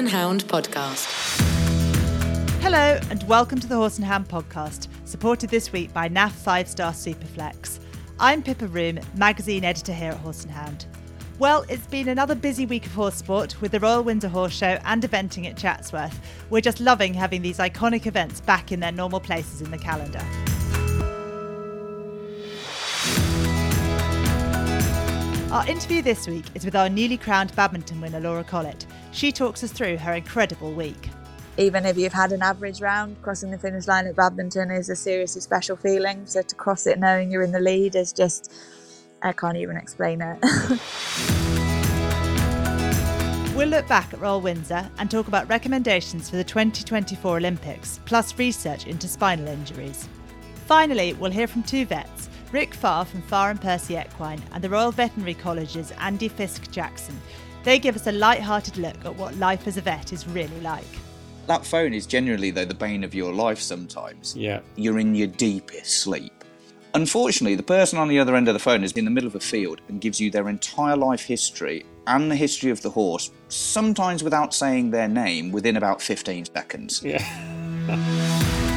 and Hound podcast. Hello, and welcome to the Horse and Hound podcast, supported this week by NAF 5 Star Superflex. I'm Pippa Roome, magazine editor here at Horse and Hound. Well, it's been another busy week of horse sport with the Royal Windsor Horse Show and eventing at Chatsworth. We're just loving having these iconic events back in their normal places in the calendar. Our interview this week is with our newly crowned badminton winner, Laura Collett. She talks us through her incredible week. Even if you've had an average round, crossing the finish line at badminton is a seriously special feeling. So to cross it knowing you're in the lead is just, I can't even explain it. We'll look back at Royal Windsor and talk about recommendations for the 2024 Olympics, plus research into spinal injuries. Finally, we'll hear from two vets Rick Farr from Farr and Pursey Equine and the Royal Veterinary College's Andy Fiske-Jackson. They give us a light-hearted look at what life as a vet is really like. That phone is genuinely though the bane of your life sometimes. Yeah. You're in your deepest sleep. Unfortunately, the person on the other end of the phone is in the middle of a field and gives you their entire life history and the history of the horse, sometimes without saying their name, within about 15 seconds. Yeah.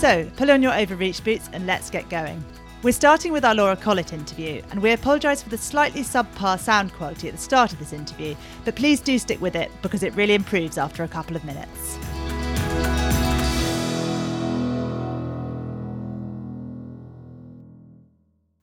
So, pull on your overreach boots and let's get going. We're starting with our Laura Collett interview, and we apologise for the slightly subpar sound quality at the start of this interview, but please do stick with it because it really improves after a couple of minutes.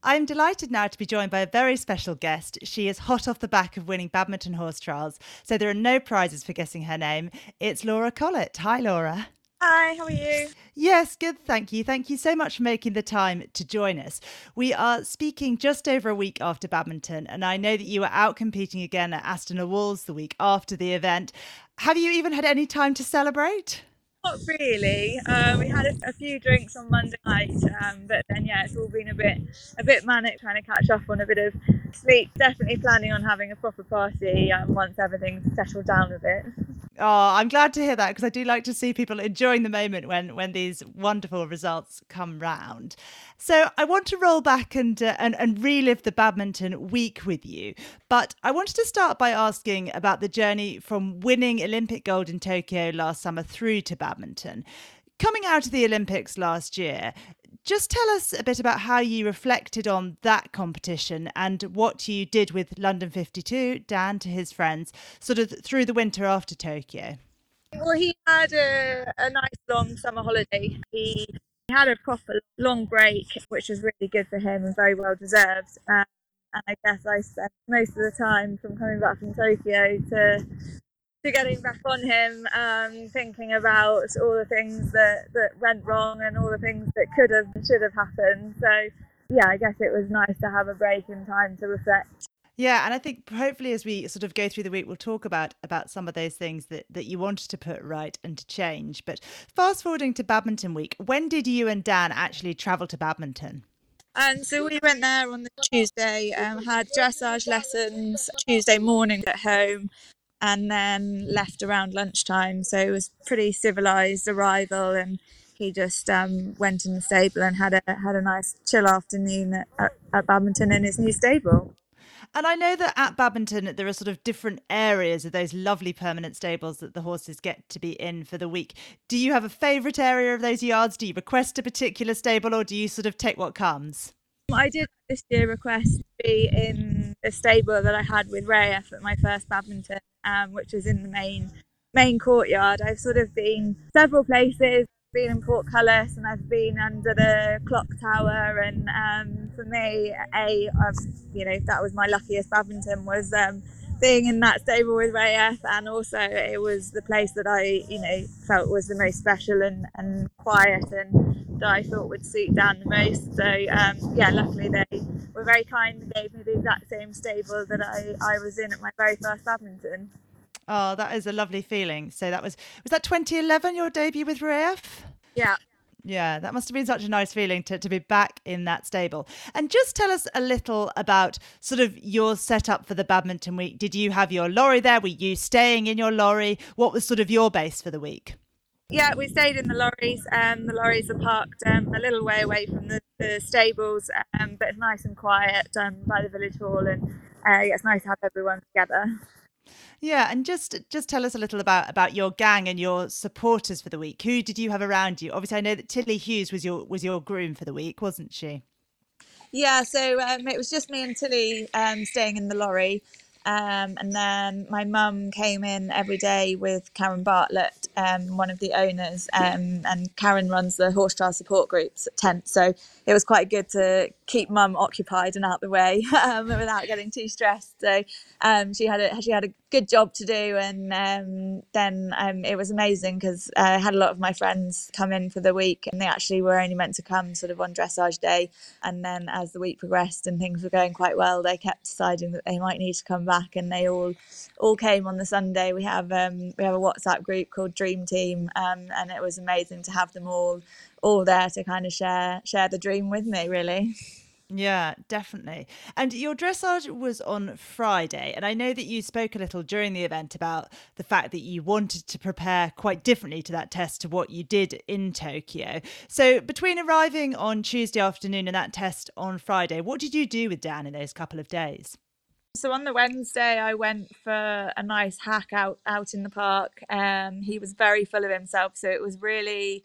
I'm delighted now to be joined by a very special guest. She is hot off the back of winning badminton horse trials, so there are no prizes for guessing her name. It's Laura Collett. Hi, Laura. Hi, how are you? Yes, good. Thank you. Thank you so much for making the time to join us. We are speaking just over a week after badminton, and I know that you were out competing again at Aston Walls the week after the event. Have you even had any time to celebrate? Not really. Um, we had a, a, few drinks on Monday night, um, but then yeah, it's all been a bit a bit manic trying to catch up on a bit of sleep. Definitely planning on having a proper party um, once everything's settled down a bit. Oh, I'm glad to hear that because I do like to see people enjoying the moment when when these wonderful results come round. So I want to roll back and uh, and and relive the badminton week with you, but I wanted to start by asking about the journey from winning Olympic gold in Tokyo last summer through to badminton. Coming out of the Olympics last year, just tell us a bit about how you reflected on that competition and what you did with London 52, Dan to his friends, sort of through the winter after Tokyo. Well, he had a, a nice long summer holiday. He had a proper long break, which was really good for him and very well deserved. Um, and I guess I spent most of the time from coming back from Tokyo to to getting back on him, um, thinking about all the things that, that went wrong and all the things that could have, should have happened. So, yeah, I guess it was nice to have a break in time to reflect. Yeah, and I think hopefully as we sort of go through the week, we'll talk about about some of those things that, that you wanted to put right and to change. But fast forwarding to Badminton Week, when did you and Dan actually travel to Badminton? And so we went there on the Tuesday, um, had dressage lessons Tuesday morning at home, and then left around lunchtime. So it was pretty civilized arrival, and he just um, went in the stable and had a had a nice chill afternoon at, at, badminton in his new stable. And I know that at Badminton, there are sort of different areas of those lovely permanent stables that the horses get to be in for the week. Do you have a favourite area of those yards? Do you request a particular stable or do you sort of take what comes? I did this year request to be in the stable that I had with Rayef at my first badminton um, which was in the main main courtyard. I've sort of been several places. Been in Portcullis and I've been under the clock tower. And um, for me, a I've, you know that was my luckiest badminton was um, being in that stable with Rayef, and also it was the place that I you know felt was the most special and, and quiet and that I thought would suit Dan the most. So um, yeah, luckily they were very kind and gave me the exact same stable that I, I was in at my very first badminton. Oh, that is a lovely feeling. So that was was that 2011 your debut with Rayef? Yeah. Yeah, that must have been such a nice feeling to, to be back in that stable. And just tell us a little about sort of your setup for the badminton week. Did you have your lorry there? Were you staying in your lorry? What was sort of your base for the week? Yeah, we stayed in the lorries. Um, the lorries are parked um, a little way away from the, the stables, um, but it's nice and quiet um, by the village hall, and uh, yeah, it's nice to have everyone together. Yeah, and just just tell us a little about about your gang and your supporters for the week. Who did you have around you? Obviously, I know that Tilly Hughes was your was your groom for the week, wasn't she? Yeah, so um, it was just me and Tilly um, staying in the lorry. Um, and then my mum came in every day with Karen Bartlett, um, one of the owners, um, and Karen runs the horse trial support groups at Tent. So it was quite good to keep mum occupied and out the way um, without getting too stressed. So she had a she had a good job to do, and um, then it was amazing because I had a lot of my friends come in for the week, and they actually were only meant to come sort of on dressage day, and then as the week progressed and things were going quite well, they kept deciding that they might need to come back, and they all all came on the Sunday. We have um, we have a WhatsApp group called Dream Team, um, and it was amazing to have them all all there to kind of share share the dream with me. Really. Yeah, definitely. And your dressage was on Friday. And I know that you spoke a little during the event about the fact that you wanted to prepare quite differently to that test to what you did in Tokyo. So, between arriving on Tuesday afternoon and that test on Friday, what did you do with Dan in those couple of days? So on the Wednesday, I went for a nice hack out out in the park. Um, he was very full of himself, so it was really,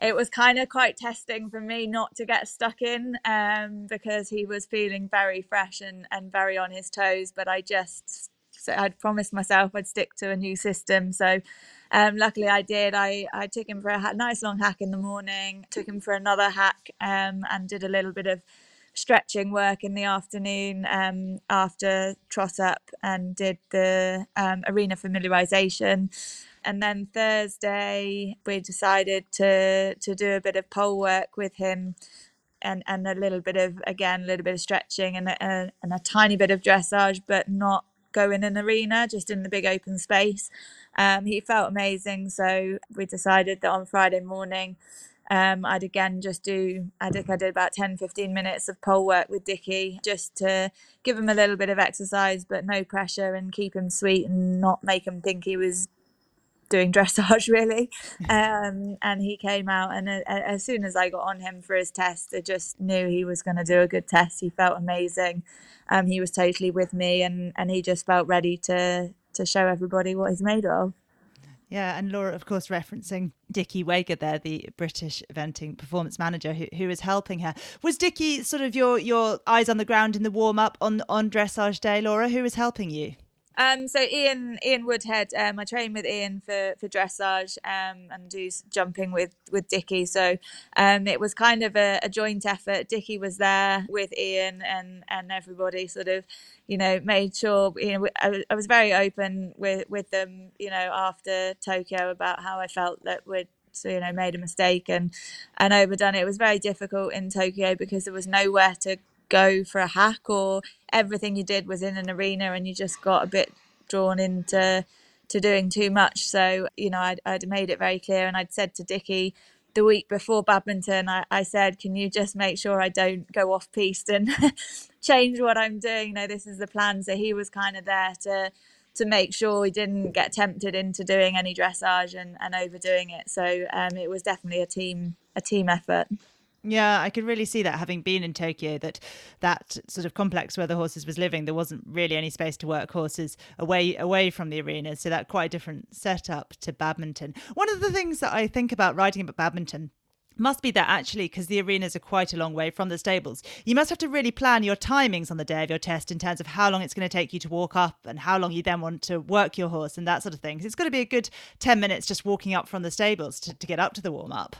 it was kind of quite testing for me not to get stuck in, um, because he was feeling very fresh and and very on his toes. But I just, so I'd promised myself I'd stick to a new system, so. Um, luckily, I did. I, I took him for a nice long hack in the morning, took him for another hack, um, and did a little bit of stretching work in the afternoon um, after trot up and did the um, arena familiarization. And then Thursday, we decided to to do a bit of pole work with him, and and a little bit of again a little bit of stretching and a, and a tiny bit of dressage, but not go in an arena, just in the big open space. Um, he felt amazing, so we decided that on Friday morning um, I'd again just do, I think I did about 10, 15 minutes of pole work with Dicky just to give him a little bit of exercise, but no pressure and keep him sweet and not make him think he was doing dressage really. Um, and he came out, and uh, as soon as I got on him for his test, I just knew he was going to do a good test. He felt amazing. Um, he was totally with me, and, and he just felt ready to to show everybody what he's made of. Yeah, and Laura, of course, referencing Dickie Waygood there, the British eventing performance manager who, who is helping her. Was Dickie sort of your your eyes on the ground in the warm up on on dressage day, Laura? Who was helping you? Um, so Ian Ian Woodhead, um, I train with Ian for for dressage um, and do jumping with with Dicky. So um, it was kind of a, a joint effort. Dicky was there with Ian and and everybody sort of, you know, made sure. You know, I, I was very open with with them. You know, after Tokyo about how I felt that we'd so you know made a mistake and and overdone it. It was very difficult in Tokyo because there was nowhere to go for a hack or everything you did was in an arena and you just got a bit drawn into to doing too much. So, you know, I'd, I'd made it very clear and I'd said to Dicky the week before badminton, I, I said, can you just make sure I don't go off piste and change what I'm doing? You know, this is the plan. So he was kind of there to to make sure we didn't get tempted into doing any dressage and, and overdoing it. So um, it was definitely a team a team effort. Yeah, I could really see that having been in Tokyo, that that sort of complex where the horses was living, there wasn't really any space to work horses away away from the arenas. So that quite a different setup to badminton. One of the things that I think about writing about badminton must be that actually because the arenas are quite a long way from the stables you must have to really plan your timings on the day of your test in terms of how long it's going to take you to walk up and how long you then want to work your horse and that sort of thing it's got to be a good 10 minutes just walking up from the stables to, to get up to the warm up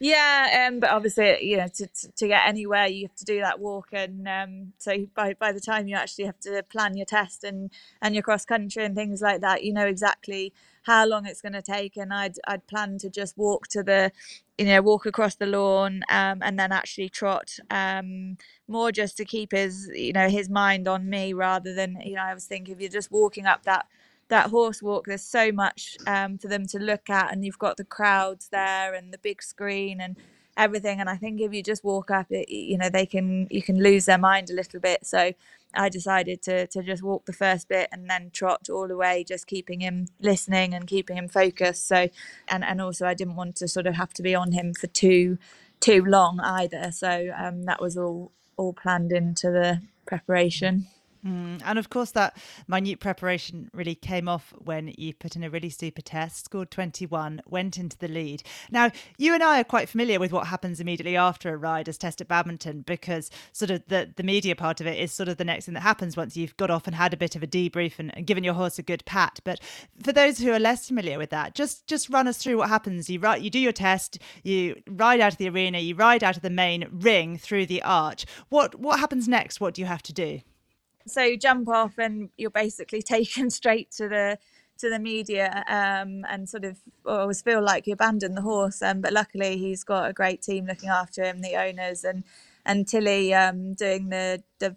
yeah, um, but obviously, you know, to, to get anywhere, you have to do that walk, and um, so by by the time you actually have to plan your test and and your cross country and things like that, you know exactly how long it's going to take. And I'd I'd plan to just walk to the, you know, walk across the lawn, um, and then actually trot, um, more just to keep his, you know, his mind on me rather than, you know, I was thinking if you're just walking up that that horse walk there's so much um, for them to look at and you've got the crowds there and the big screen and everything and i think if you just walk up it, you know they can you can lose their mind a little bit. So i decided to to just walk the first bit and then trot all the way just keeping him listening and keeping him focused. So and and also i didn't want to sort of have to be on him for too too long either. So um, that was all all planned into the preparation Mm, and of course, that minute preparation really came off when you put in a really super test, scored 21, went into the lead. Now, you and I are quite familiar with what happens immediately after a rider's test at badminton because sort of the, the media part of it is sort of the next thing that happens once you've got off and had a bit of a debrief and, and given your horse a good pat. But for those who are less familiar with that, just just run us through what happens. You ride, you do your test, you ride out of the arena, you ride out of the main ring through the arch. What what happens next? What do you have to do? So you jump off and you're basically taken straight to the to the media um, and sort of always feel like you abandoned the horse. Um, but luckily, he's got a great team looking after him, the owners and and Tilly um, doing the the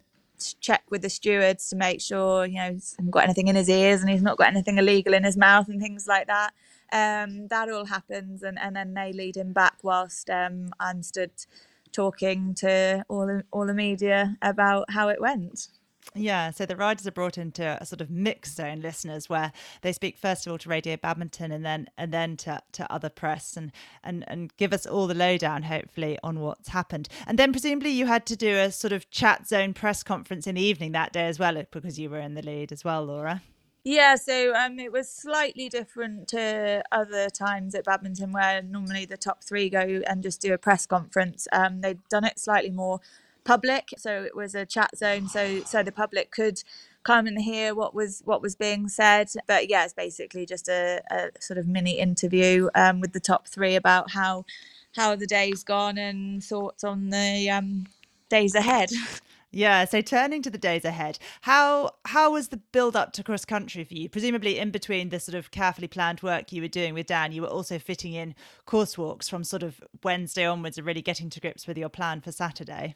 check with the stewards to make sure you know he's not got anything in his ears and he's not got anything illegal in his mouth and things like that. Um, that all happens and, and then they lead him back whilst um, I'm stood talking to all the, all the media about how it went. Yeah, so the riders are brought into a sort of mixed zone, listeners, where they speak first of all to Radio Badminton and then and then to, to other press and, and and give us all the lowdown, hopefully, on what's happened. And then presumably you had to do a sort of chat zone press conference in the evening that day as well, because you were in the lead as well, Laura. Yeah, so um, it was slightly different to other times at badminton, where normally the top three go and just do a press conference. Um, they'd done it slightly more public so it was a chat zone so so the public could come and hear what was what was being said but yeah it's basically just a, a sort of mini interview um, with the top three about how how the day's gone and thoughts on the um, days ahead Yeah, so turning to the days ahead, how how was the build up to cross country for you? Presumably in between the sort of carefully planned work you were doing with Dan, you were also fitting in course walks from sort of Wednesday onwards and really getting to grips with your plan for Saturday.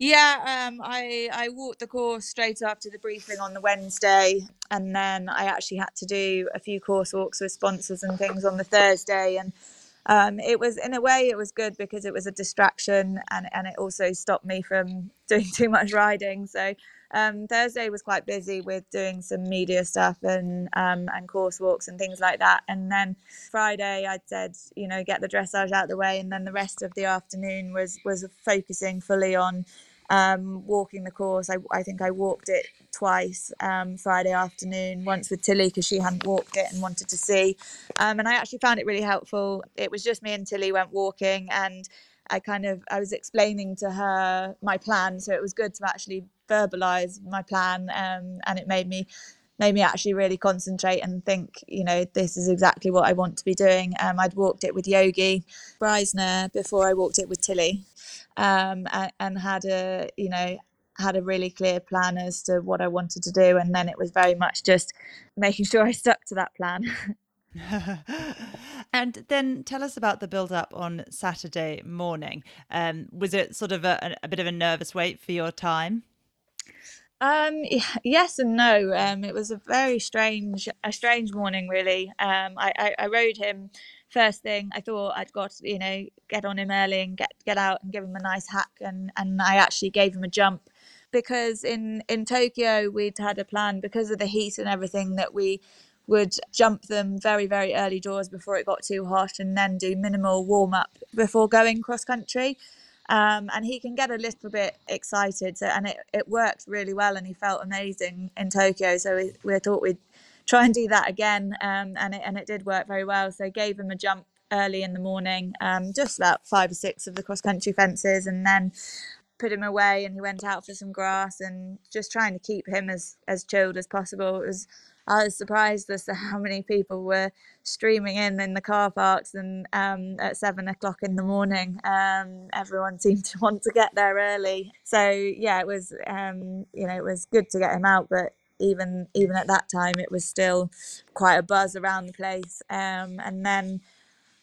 Yeah, um, I I walked the course straight after the briefing on the Wednesday, and then I actually had to do a few course walks with sponsors and things on the Thursday, and um, it was in a way it was good because it was a distraction, and and it also stopped me from doing too much riding. So um, Thursday was quite busy with doing some media stuff and um, and course walks and things like that. And then Friday, I'd said, you know, get the dressage out of the way, and then the rest of the afternoon was was focusing fully on um, walking the course. I, I think I walked it twice um, Friday afternoon, once with Tilly because she hadn't walked it and wanted to see. Um, and I actually found it really helpful. It was just me and Tilly went walking and I kind of I was explaining to her my plan, so it was good to actually verbalize my plan, um, and it made me made me actually really concentrate and think, you know, this is exactly what I want to be doing. Um, I'd walked it with Yogi Breisner before I walked it with Tilly, um, and, and had a, you know, had a really clear plan as to what I wanted to do, and then it was very much just making sure I stuck to that plan. and then tell us about the build up on Saturday morning. Um, was it sort of a, a, bit of a nervous wait for your time? Um, yes and no. Um, it was a very strange, a strange morning, really. Um, I, I, I rode him first thing. I thought I'd got, you know, get on him early and get get out and give him a nice hack, and and I actually gave him a jump because in in Tokyo we'd had a plan because of the heat and everything that we would jump them very very early doors before it got too hot and then do minimal warm up before going cross country um, and he can get a little bit excited. So, and it, it worked really well, and he felt amazing in Tokyo. So we, we thought we'd try and do that again, um, and it and it did work very well. So gave him a jump early in the morning, um, just about five or six of the cross country fences, and then put him away and he went out for some grass and just trying to keep him as as chilled as possible. It was I was surprised as to how many people were streaming in in the car parks and um, at seven o'clock in the morning. Um, everyone seemed to want to get there early. So yeah, it was um, you know it was good to get him out, but even even at that time, it was still quite a buzz around the place. Um, and then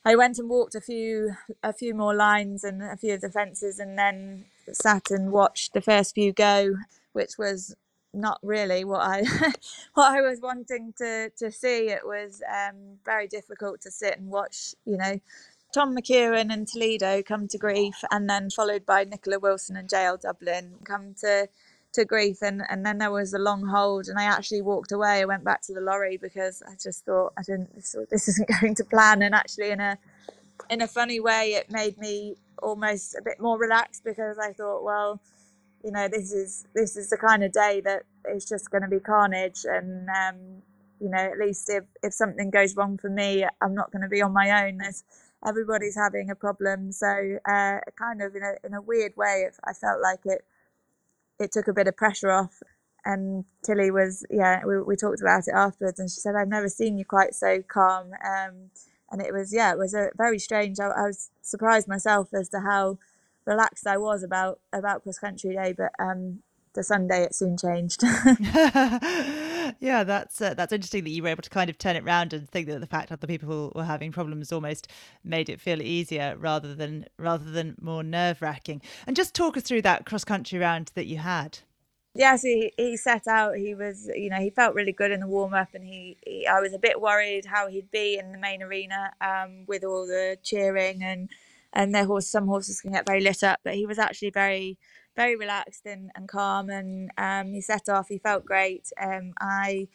I went and walked a few a few more lines and a few of the fences, and then sat and watched the first few go, which was not really what I what I was wanting to to see. It was um, very difficult to sit and watch. You know, Tom McEwen and Toledo come to grief, and then followed by Nicola Wilson and JL Dublin come to to grief, and and then there was a long hold, and I actually walked away. I went back to the lorry because I just thought I didn't. This, this isn't going to plan, and actually in a in a funny way, it made me almost a bit more relaxed because I thought, well you know, this is this is the kind of day that it's just going to be carnage, and um, you know, at least if if something goes wrong for me, I'm not going to be on my own. There's everybody's having a problem, so uh, kind of in a in a weird way, I felt like it it took a bit of pressure off. And Tilly was, yeah, we, we talked about it afterwards, and she said, "I've never seen you quite so calm." Um, and it was, yeah, it was a very strange. I, I was surprised myself as to how relaxed I was about about cross country day, but um, the Sunday it soon changed. yeah, that's uh, that's interesting that you were able to kind of turn it around and think that the fact the people were having problems almost made it feel easier rather than rather than more nerve wracking. And just talk us through that cross country round that you had. Yes, he, he set out. He was, you know, he felt really good in the warm up, and he, he, I was a bit worried how he'd be in the main arena um, with all the cheering and and their horse some horses can get very lit up but he was actually very very relaxed and, and calm and um, he set off he felt great um, i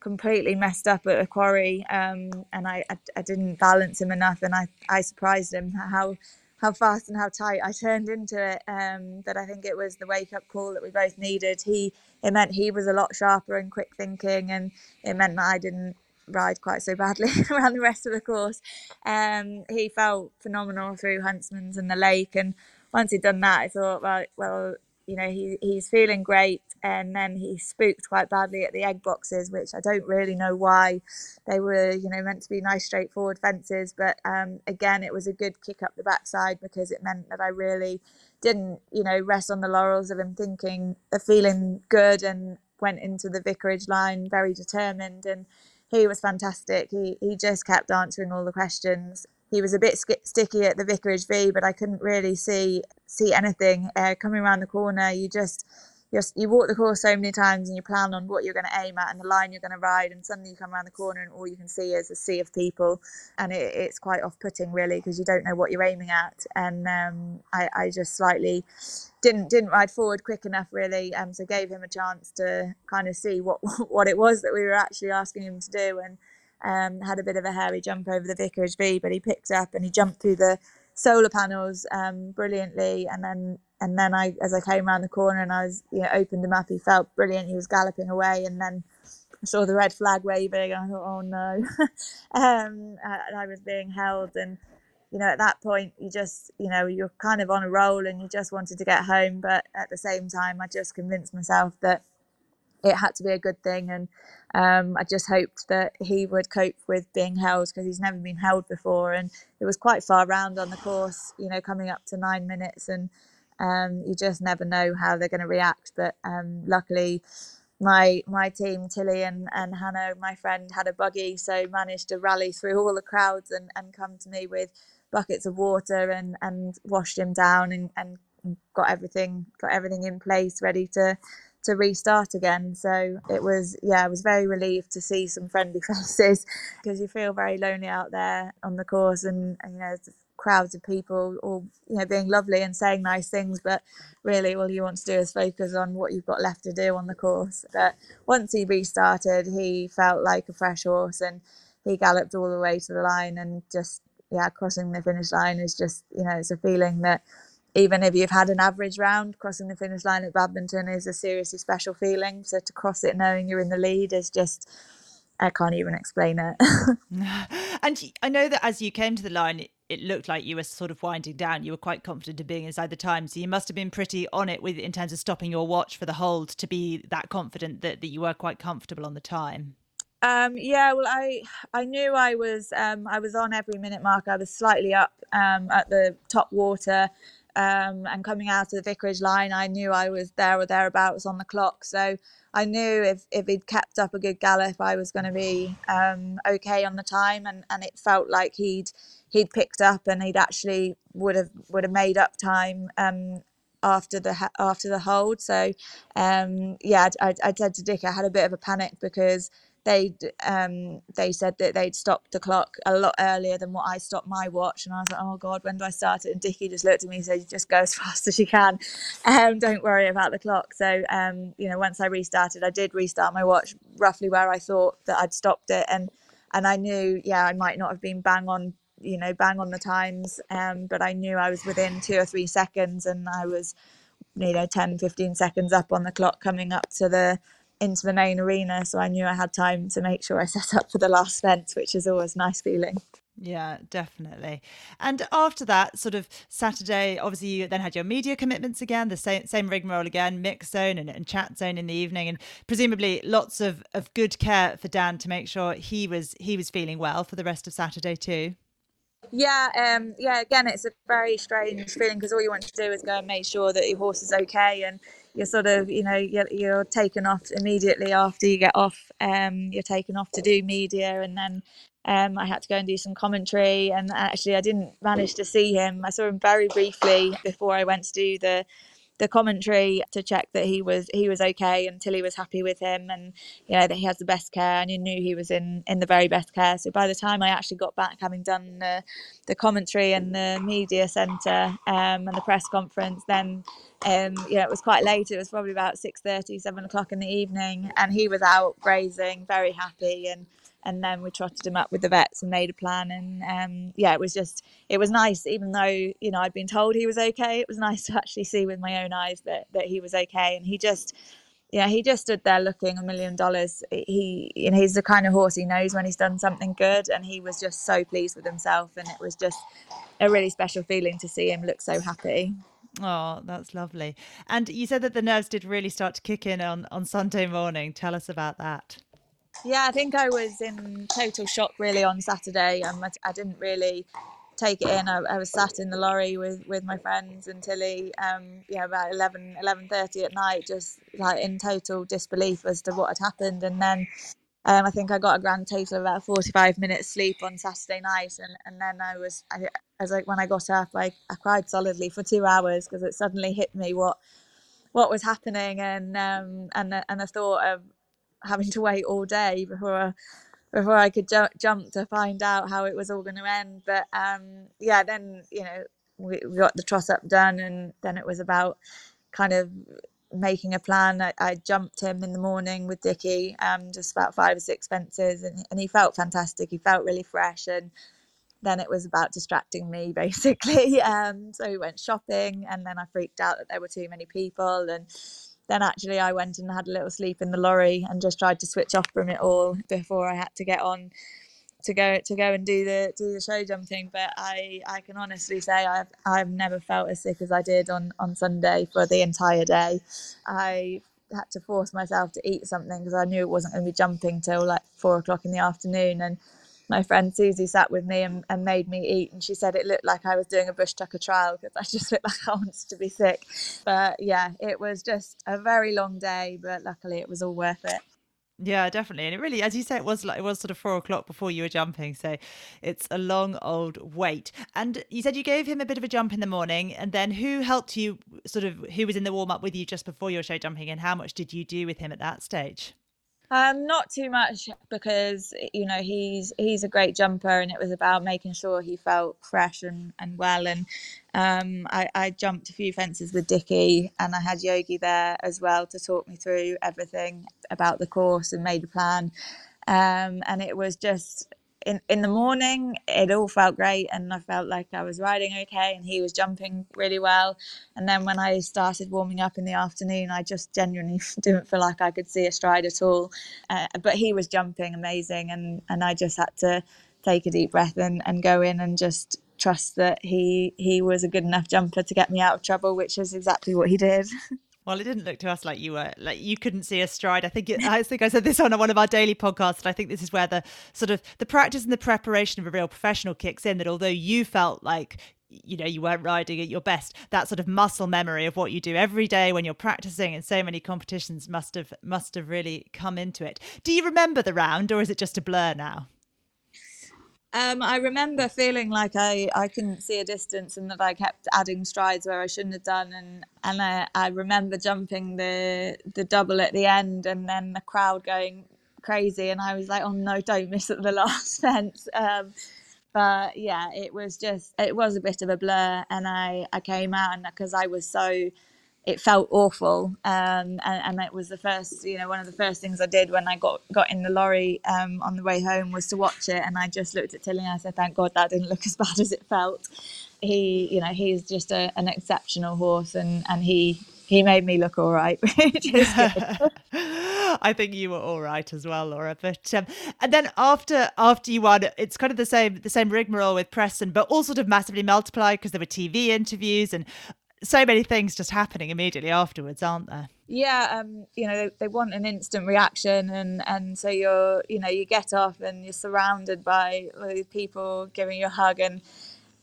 completely messed up at a quarry um, and I, I, I didn't balance him enough and i i surprised him how how fast and how tight I turned into it. Um, but I think it was the wake up call that we both needed. He it meant he was a lot sharper and quick thinking, and it meant that I didn't ride quite so badly around the rest of the course. Um, he felt phenomenal through Huntsman's and the lake, and once he'd done that, I thought, right, well, you know, he he's feeling great. And then he spooked quite badly at the egg boxes, which I don't really know why. They were, you know, meant to be nice, straightforward fences, but um, again, it was a good kick up the backside because it meant that I really didn't, you know, rest on the laurels of him thinking, of feeling good, and went into the vicarage line very determined and he was fantastic. He he just kept answering all the questions. He was a bit sk- sticky at the Vicarage V, but I couldn't really see see anything uh, coming around the corner. You just just you walk the course so many times and you plan on what you're going to aim at and the line you're going to ride and suddenly you come around the corner and all you can see is a sea of people. And it, it's quite off-putting really because you don't know what you're aiming at. And um, I, I, just slightly didn't didn't ride forward quick enough really um, so gave him a chance to kind of see what what it was that we were actually asking him to do. And um, had a bit of a hairy jump over the Vicarage V but he picked up and he jumped through the solar panels um, brilliantly and then and then I, as I came around the corner and I was, you know, opened him up, he felt brilliant. He was galloping away, and then I saw the red flag waving. And I thought, oh no, um, and I was being held, and you know, at that point, you just, you know, you're kind of on a roll, and you just wanted to get home. But at the same time, I just convinced myself that it had to be a good thing, and um, I just hoped that he would cope with being held because he's never been held before, and it was quite far round on the course, you know, coming up to nine minutes and um, you just never know how they're going to react. But um, luckily, my my team, Tilly and, and Hannah, my friend, had a buggy, so managed to rally through all the crowds and, and come to me with buckets of water and, and washed him down and, and got everything got everything in place, ready to to restart again. So it was, yeah, I was very relieved to see some friendly faces because you feel very lonely out there on the course, and, and you know crowds of people all you know being lovely and saying nice things but really all you want to do is focus on what you've got left to do on the course but once he restarted he felt like a fresh horse and he galloped all the way to the line and just yeah crossing the finish line is just you know it's a feeling that even if you've had an average round crossing the finish line at badminton is a seriously special feeling so to cross it knowing you're in the lead is just I can't even explain it. and I know that as you came to the line, it looked like you were sort of winding down. You were quite confident of being inside the time, so you must have been pretty on it with in terms of stopping your watch for the hold to be that confident that, that you were quite comfortable on the time. Um, yeah, well, I I knew I was um, I was on every minute mark. I was slightly up um, at the top water, um, and coming out of the vicarage line, I knew I was there or thereabouts on the clock. So I knew if, if he'd kept up a good gallop, I was going to be um, okay on the time, and, and it felt like he'd he'd picked up and he'd actually would have would have made up time um, after the after the hold. So um, yeah, I, I said to Dick, I had a bit of a panic because they um they said that they'd stopped the clock a lot earlier than what I stopped my watch and I was like oh god when do I start it? And Dickie just looked at me and said just go as fast as you can. Um don't worry about the clock. So um you know once I restarted I did restart my watch roughly where I thought that I'd stopped it and and I knew yeah I might not have been bang on you know bang on the times um but I knew I was within two or three seconds and I was you know 10 15 seconds up on the clock coming up to the into the main arena so i knew i had time to make sure i set up for the last fence which is always a nice feeling yeah, definitely. And after that, sort of Saturday, obviously you then had your media commitments again, the same same rigmarole again, mix zone and, and chat zone in the evening, and presumably lots of, of good care for Dan to make sure he was he was feeling well for the rest of Saturday too. Yeah, um, yeah. Again, it's a very strange feeling because all you want to do is go and make sure that your horse is okay, and you're sort of, you know, you're, you're taken off immediately after you get off. Um, you're taken off to do media, and then um, I had to go and do some commentary. And actually, I didn't manage to see him. I saw him very briefly before I went to do the the commentary to check that he was he was okay until he was happy with him and you know that he has the best care and you knew he was in in the very best care. So by the time i actually got back having done the, the commentary and the media center um, and the press conference then um, you know it was quite late. It was probably about 6 30 7 o'clock in the evening and he was out grazing very happy and and then we trotted him up with the vets and made a plan and um, yeah it was just it was nice even though you know i'd been told he was okay it was nice to actually see with my own eyes that that he was okay and he just yeah he just stood there looking a million dollars he you know he's the kind of horse he knows when he's done something good and he was just so pleased with himself and it was just a really special feeling to see him look so happy Oh, that's lovely. And you said that the nerves did really start to kick in on, on Sunday morning. Tell us about that. Yeah, I think I was in total shock really on Saturday. Um, I, I didn't really take it in. I, I, was sat in the lorry with, with my friends and Tilly, um, yeah, about 11, 11.30 at night, just like in total disbelief as to what had happened. And then um, I think I got a grand total of about 45 minutes sleep on Saturday night. And, and then I was, I, I was like, when I got up, I, I cried solidly for two hours because it suddenly hit me what, what was happening and, um, and, the, and the thought of, having to wait all day before before I could ju- jump to find out how it was all going to end. But um, yeah, then you know we, we, got the trot up done, and then it was about kind of making a plan. I, I jumped him in the morning with Dicky, um, just about five or six fences, and, and he felt fantastic. He felt really fresh, and then it was about distracting me basically. Um, so we went shopping, and then I freaked out that there were too many people, and then actually I went and had a little sleep in the lorry and just tried to switch off from it all before I had to get on to go to go and do the do the show jumping. But I I can honestly say I've I've never felt as sick as I did on on Sunday for the entire day. I had to force myself to eat something because I knew it wasn't going to be jumping till like four o'clock in the afternoon and my friend Susie sat with me and, and, made me eat, and she said it looked like I was doing a bush tucker trial because I just looked like I wanted to be sick. But yeah, it was just a very long day, but luckily it was all worth it. Yeah, definitely. And it really, as you say, it was like it was sort of four o'clock before you were jumping. So it's a long old wait. And you said you gave him a bit of a jump in the morning. And then who helped you sort of who was in the warm up with you just before your show jumping and how much did you do with him at that stage? Um, not too much because you know he's he's a great jumper, and it was about making sure he felt fresh and, and well. And um, I, I jumped a few fences with Dicky, and I had Yogi there as well to talk me through everything about the course and made a plan. Um, and it was just in, in the morning, it all felt great, and I felt like I was riding okay, and he was jumping really well. And then when I started warming up in the afternoon, I just genuinely didn't feel like I could see a stride at all. Uh, but he was jumping amazing, and, and I just had to take a deep breath and, and go in and just trust that he he was a good enough jumper to get me out of trouble, which is exactly what he did. Well, it didn't look to us like you were like you couldn't see a stride. I think it, I think I said this on one of our daily podcasts. And I think this is where the sort of the practice and the preparation of a real professional kicks in. That although you felt like you know you weren't riding at your best, that sort of muscle memory of what you do every day when you're practicing in so many competitions must have must have really come into it. Do you remember the round, or is it just a blur now? Um, I remember feeling like I, I couldn't see a distance and that I kept adding strides where I shouldn't have done. And, and I, I remember jumping the, the double at the end and then the crowd going crazy. And I was like, oh no, don't miss at the last fence. Um, but yeah, it was just, it was a bit of a blur. And I, I came out and because I was so it felt awful um, and, and, it was the first you know one of the first things i did when i got got in the lorry um, on the way home was to watch it and i just looked at tilly and i said thank god that didn't look as bad as it felt he you know he's just a, an exceptional horse and and he he made me look all right, which is good. I think you were all right as well, Laura. But um, and then after after you won, it's kind of the same the same rigmarole with Preston, but all sort of massively multiplied because there were TV interviews and so many things just happening immediately afterwards, aren't there? Yeah, um, you know, they, they, want an instant reaction, and and so you're, you know, you get off and you're surrounded by people giving you a hug, and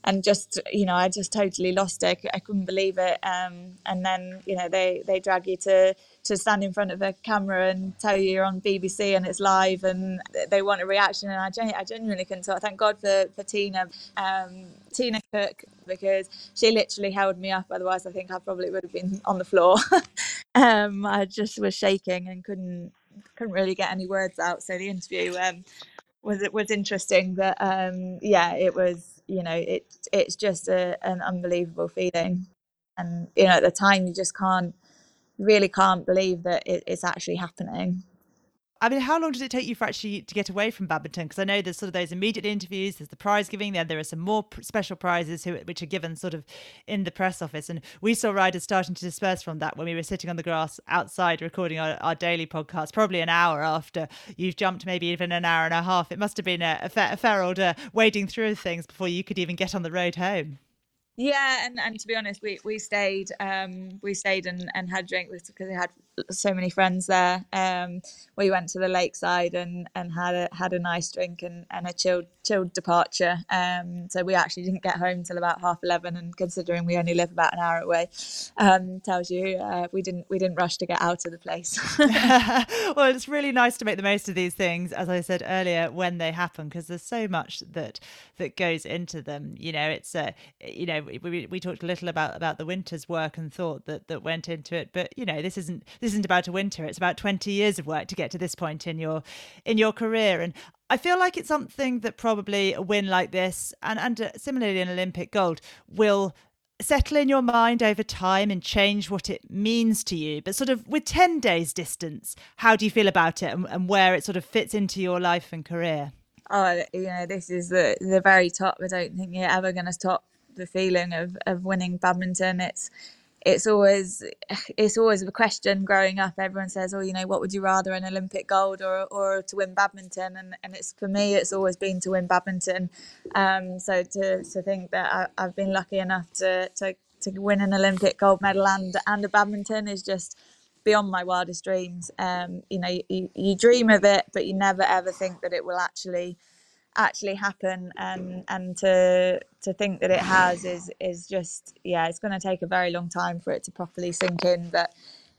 and just, you know, I just totally lost it. I couldn't believe it. Um, and then, you know, they they drag you to to stand in front of a camera and tell you you're on BBC and it's live and they want a reaction. And I, genu- I genuinely couldn't talk. Thank God for, for Tina, um, Tina Cook, because she literally held me up. Otherwise, I think I probably would have been on the floor. um, I just was shaking and couldn't couldn't really get any words out. So the interview um, was it was interesting, but um, yeah, it was you know it it's just a, an unbelievable feeling, and you know at the time you just can't really can't believe that it, it's actually happening. I mean, how long did it take you for actually to get away from badminton? Because I know there's sort of those immediate interviews, there's the prize giving, then there are some more special prizes who, which are given sort of in the press office. And we saw riders starting to disperse from that when we were sitting on the grass outside recording our, our daily podcast, probably an hour after you've jumped, maybe even an hour and a half. It must have been a, a, fair, a fair old uh, wading through things before you could even get on the road home. Yeah, and, and to be honest, we, we stayed um, we stayed and, and had drink because we had so many friends there. Um, we went to the lakeside and, and had a had a nice drink and, and a chilled chilled departure. Um, so we actually didn't get home till about half eleven, and considering we only live about an hour away, um, tells you uh, we didn't we didn't rush to get out of the place. well, it's really nice to make the most of these things, as I said earlier, when they happen, because there's so much that that goes into them. You know, it's uh, you know we, we talked a little about about the winter's work and thought that that went into it, but you know this isn't this isn't about a winter; it's about twenty years of work to get to this point in your in your career. And I feel like it's something that probably a win like this, and and uh, similarly an Olympic gold, will settle in your mind over time and change what it means to you. But sort of with ten days distance, how do you feel about it, and, and where it sort of fits into your life and career? Oh, you know, this is the the very top. I don't think you're ever going to top the feeling of, of winning badminton. It's it's always it's always a question growing up. Everyone says, "Oh, you know, what would you rather, an Olympic gold or or to win badminton?" And and it's for me, it's always been to win badminton. Um, so to to think that I, have been lucky enough to to to win an Olympic gold medal and and a badminton is just beyond my wildest dreams. Um, you know, you, you dream of it, but you never ever think that it will actually actually happen and and to to think that it has is is just yeah it's going to take a very long time for it to properly sink in but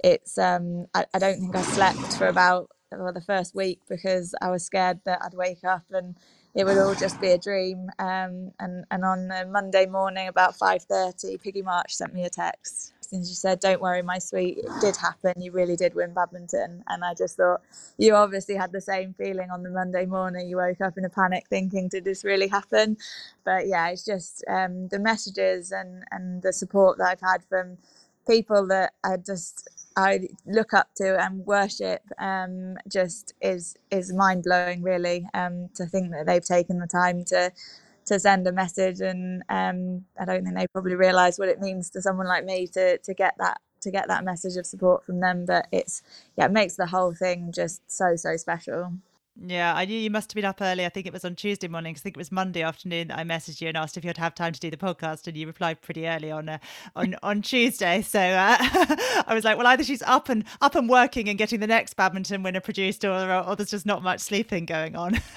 it's um I, I don't think I slept for about well, the first week because I was scared that I'd wake up and it would all just be a dream. Um and and on the Monday morning about 5:30 Piggy March sent me a text and she said, "Don't worry, my sweet, it did happen. You really did win badminton." And I just thought, you obviously had the same feeling on the Monday morning. You woke up in a panic, thinking, "Did this really happen?" But yeah, it's just um, the messages and and the support that I've had from people that I just I look up to and worship um, just is is mind blowing really um, to think that they've taken the time to to send a message and um, I don't think they probably realize what it means to someone like me to to get that to get that message of support from them but it's yeah it makes the whole thing just so so special yeah, I knew you must have been up early. I think it was on Tuesday morning. I think it was Monday afternoon that I messaged you and asked if you'd have time to do the podcast, and you replied pretty early on uh, on on Tuesday. So uh, I was like, well, either she's up and up and working and getting the next badminton winner produced, or or there's just not much sleeping going on.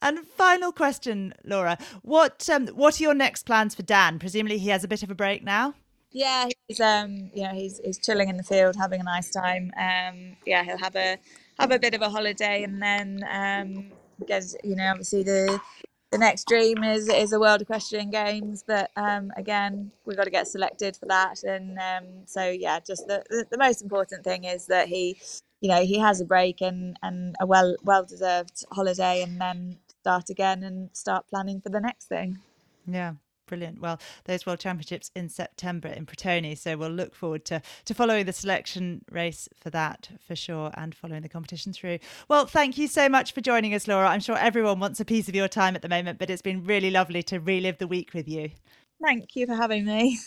and final question, Laura, what um, what are your next plans for Dan? Presumably, he has a bit of a break now. Yeah, he's um, you know, he's he's chilling in the field, having a nice time. Um, yeah, he'll have a have a bit of a holiday, and then um, because you know obviously the the next dream is is a World Equestrian Games, but um, again we've got to get selected for that, and um, so yeah, just the, the, the most important thing is that he, you know, he has a break and and a well well deserved holiday, and then start again and start planning for the next thing. Yeah brilliant. Well, those World Championships in September in Pratoni, so we'll look forward to to following the selection race for that for sure, and following the competition through. Well, thank you so much for joining us, Laura. I'm sure everyone wants a piece of your time at the moment, but it's been really lovely to relive the week with you. Thank you for having me.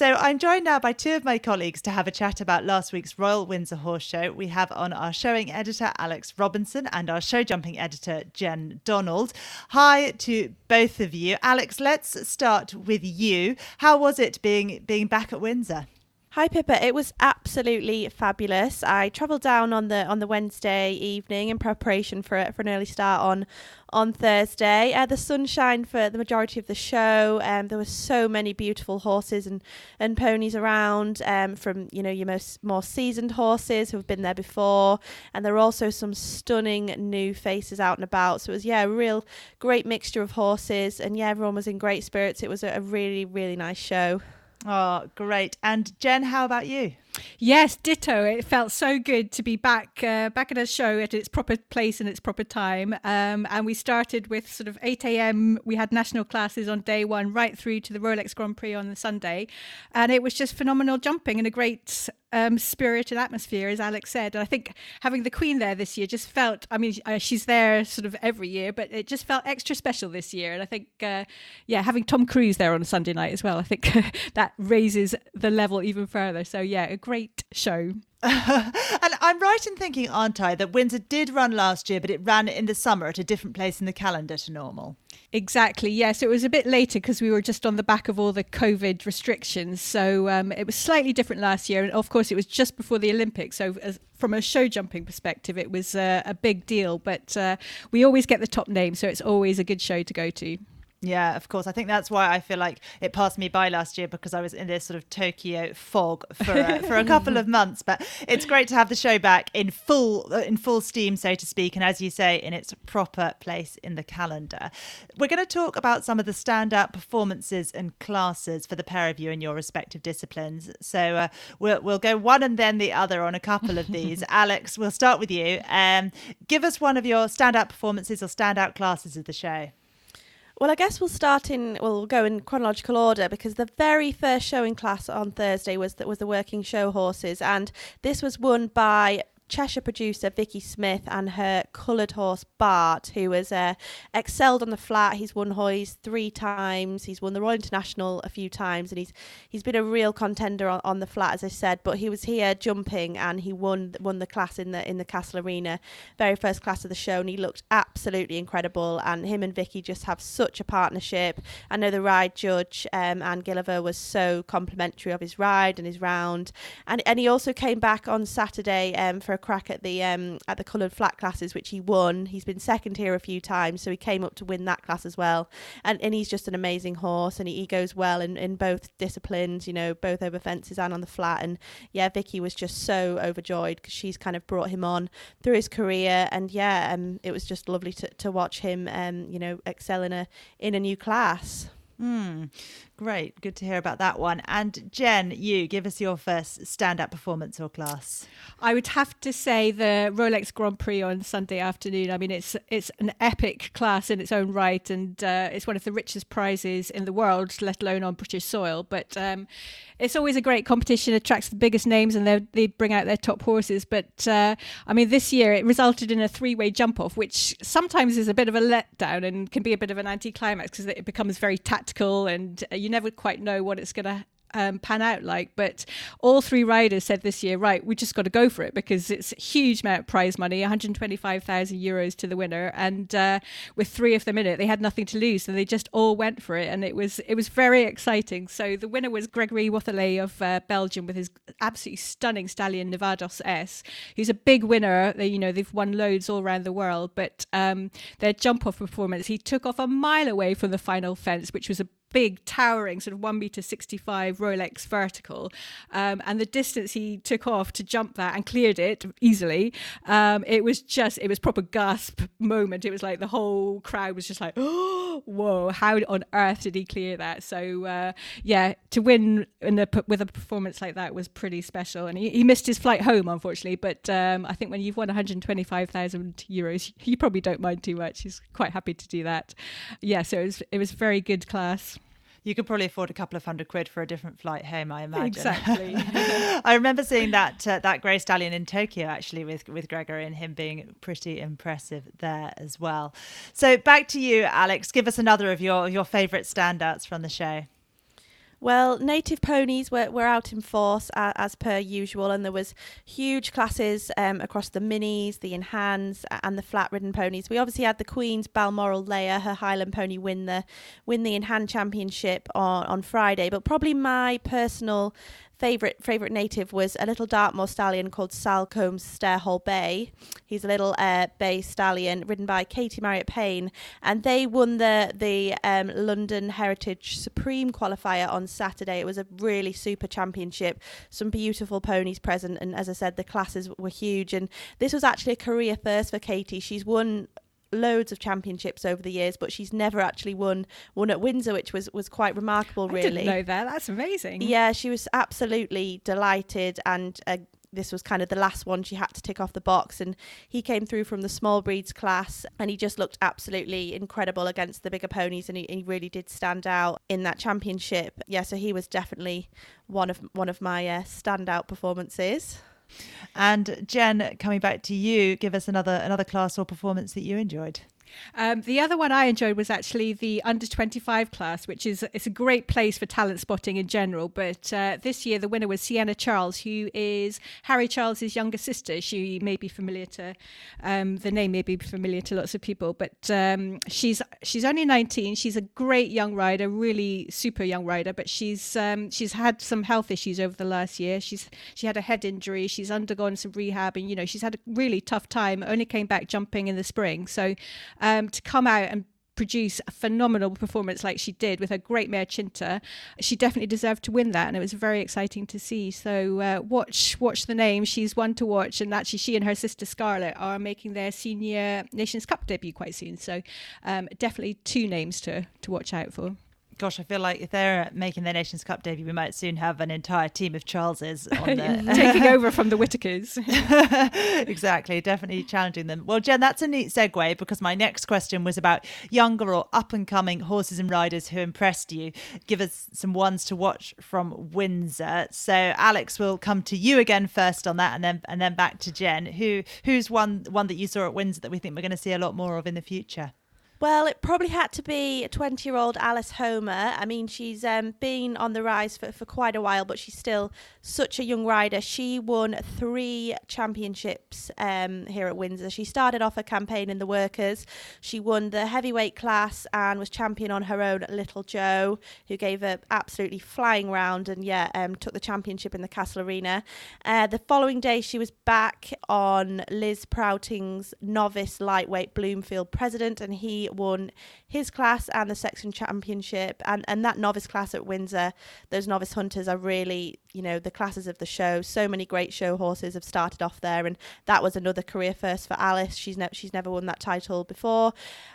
So I'm joined now by two of my colleagues to have a chat about last week's Royal Windsor Horse Show. We have on our showing editor, Alex Robinson, and our show jumping editor, Jen Donald. Hi to both of you. Alex, let's start with you. How was it being being back at Windsor? Hi Pippa, it was absolutely fabulous. I travelled down on the on the Wednesday evening in preparation for for an early start on on Thursday. Uh, the sunshine for the majority of the show. Um, there were so many beautiful horses and, and ponies around. Um, from you know your most more seasoned horses who have been there before, and there were also some stunning new faces out and about. So it was yeah, a real great mixture of horses, and yeah, everyone was in great spirits. It was a, a really really nice show. Oh, great. And Jen, how about you? Yes, ditto. It felt so good to be back uh, back at a show at its proper place and its proper time. Um, and we started with sort of 8 a.m. We had national classes on day one, right through to the Rolex Grand Prix on the Sunday, and it was just phenomenal jumping and a great um, spirited atmosphere, as Alex said. And I think having the Queen there this year just felt. I mean, uh, she's there sort of every year, but it just felt extra special this year. And I think, uh, yeah, having Tom Cruise there on a Sunday night as well, I think that raises the level even further. So yeah, great show. and I'm right in thinking, aren't I, that Windsor did run last year, but it ran in the summer at a different place in the calendar to normal. Exactly. Yes, it was a bit later because we were just on the back of all the COVID restrictions. So um, it was slightly different last year, and of course, it was just before the Olympics. So as, from a show jumping perspective, it was uh, a big deal. But uh, we always get the top name, so it's always a good show to go to. Yeah, of course. I think that's why I feel like it passed me by last year because I was in this sort of Tokyo fog for a, for a couple of months. But it's great to have the show back in full in full steam, so to speak, and as you say, in its proper place in the calendar. We're going to talk about some of the standout performances and classes for the pair of you in your respective disciplines. So uh, we'll we'll go one and then the other on a couple of these. Alex, we'll start with you. Um, give us one of your standout performances or standout classes of the show. Well, I guess we'll start in. Well, we'll go in chronological order because the very first showing class on Thursday was that was the working show horses, and this was won by Cheshire producer Vicky Smith and her coloured horse Bart, who has uh, excelled on the flat. He's won Hoys three times. He's won the Royal International a few times, and he's he's been a real contender on, on the flat, as I said. But he was here jumping, and he won won the class in the in the Castle Arena, very first class of the show, and he looked absolutely incredible. And him and Vicky just have such a partnership. I know the ride judge um, Anne Gilliver was so complimentary of his ride and his round, and and he also came back on Saturday um, for a crack at the um, at the coloured flat classes, which he won. He's been second here a few times, so he came up to win that class as well. And and he's just an amazing horse, and he, he goes well in, in both disciplines, you know, both over fences and on the flat. And yeah, Vicky was just so overjoyed because she's kind of brought him on through his career, and yeah, um, it was just lovely to, to watch him, um, you know, excel in a in a new class. Hmm. Great. Good to hear about that one. And Jen, you give us your first stand-up performance or class. I would have to say the Rolex Grand Prix on Sunday afternoon. I mean, it's it's an epic class in its own right, and uh, it's one of the richest prizes in the world, let alone on British soil. But um, it's always a great competition. Attracts the biggest names, and they bring out their top horses. But uh, I mean, this year it resulted in a three-way jump-off, which sometimes is a bit of a letdown and can be a bit of an anti-climax because it becomes very tactical, and uh, you never quite know what it's going to um, pan out like. But all three riders said this year, right, we just got to go for it because it's a huge amount of prize money, 125,000 euros to the winner, and uh, with three of them in it, they had nothing to lose, so they just all went for it, and it was it was very exciting. So the winner was Gregory Wathelet of uh, Belgium with his absolutely stunning stallion Nevados S, who's a big winner. They, you know, they've won loads all around the world, but um, their jump off performance, he took off a mile away from the final fence, which was a big towering sort of 1 meter 65 rolex vertical. Um, and the distance he took off to jump that and cleared it easily um, it was just it was proper gasp moment. It was like the whole crowd was just like oh whoa how on earth did he clear that? So uh, yeah to win in a, with a performance like that was pretty special. And he, he missed his flight home unfortunately but um, i think when you've won 125000 euros you probably don't mind too much. He's quite happy to do that. Yeah so it was it was very good class you could probably afford a couple of hundred quid for a different flight home, I imagine. Exactly. I remember seeing that uh, that grey stallion in Tokyo actually with with Gregory and him being pretty impressive there as well. So back to you, Alex. Give us another of your your favourite standouts from the show. Well, native ponies were, were out in force uh, as per usual, and there was huge classes um, across the minis, the in-hands, and the flat-ridden ponies. We obviously had the Queen's Balmoral Leia, her Highland pony, win the win the in-hand championship on on Friday. But probably my personal favorite favorite native was a little Dartmoor stallion called Salcombe's Stairhole Bay. He's a little uh, bay stallion ridden by Katie Marriott Payne, and they won the the um, London Heritage Supreme qualifier on Saturday. It was a really super championship. Some beautiful ponies present, and as I said, the classes were huge. And this was actually a career first for Katie. She's won loads of championships over the years, but she's never actually won one at Windsor, which was was quite remarkable. Really, I didn't know that. That's amazing. Yeah, she was absolutely delighted, and uh, this was kind of the last one she had to tick off the box. And he came through from the small breeds class, and he just looked absolutely incredible against the bigger ponies, and he, he really did stand out in that championship. Yeah, so he was definitely one of one of my uh, standout performances. And Jen, coming back to you, give us another another class or performance that you enjoyed. Um, the other one I enjoyed was actually the under 25 class, which is it's a great place for talent spotting in general. But uh, this year, the winner was Sienna Charles, who is Harry Charles's younger sister. She may be familiar to um, the name, may be familiar to lots of people, but um, she's she's only 19. She's a great young rider, really super young rider. But she's um, she's had some health issues over the last year. She's she had a head injury. She's undergone some rehab, and you know she's had a really tough time. Only came back jumping in the spring, so um, to come out and produce a phenomenal performance like she did with her great mare Chinta, she definitely deserved to win that, and it was very exciting to see. So uh, watch watch the name; she's one to watch, and actually she and her sister Scarlett are making their senior Nations Cup debut quite soon. So um, definitely two names to to watch out for gosh, I feel like if they're making their Nations Cup debut, we might soon have an entire team of Charleses on the taking over from the Whitakers. exactly, definitely challenging them. Well, Jen, that's a neat segue because my next question was about younger or up and coming horses and riders who impressed you. Give us some ones to watch from Windsor. So, Alex, we'll come to you again first on that, and then and then back to Jen. Who who's one one that you saw at Windsor that we think we're going to see a lot more of in the future? Well, it probably had to be a 20 year old Alice Homer. I mean, she's um, been on the rise for, for quite a while, but she's still such a young rider. She won three championships um, here at Windsor. She started off a campaign in the workers. She won the heavyweight class and was champion on her own, Little Joe, who gave a absolutely flying round and, yeah, um, took the championship in the Castle Arena. Uh, the following day, she was back on Liz Prouting's novice lightweight Bloomfield president, and he won his class and the section championship and and that novice class at Windsor those novice hunters are really you know the classes of the show. So many great show horses have started off there and that was another career first for Alice. She's never she's never won that title before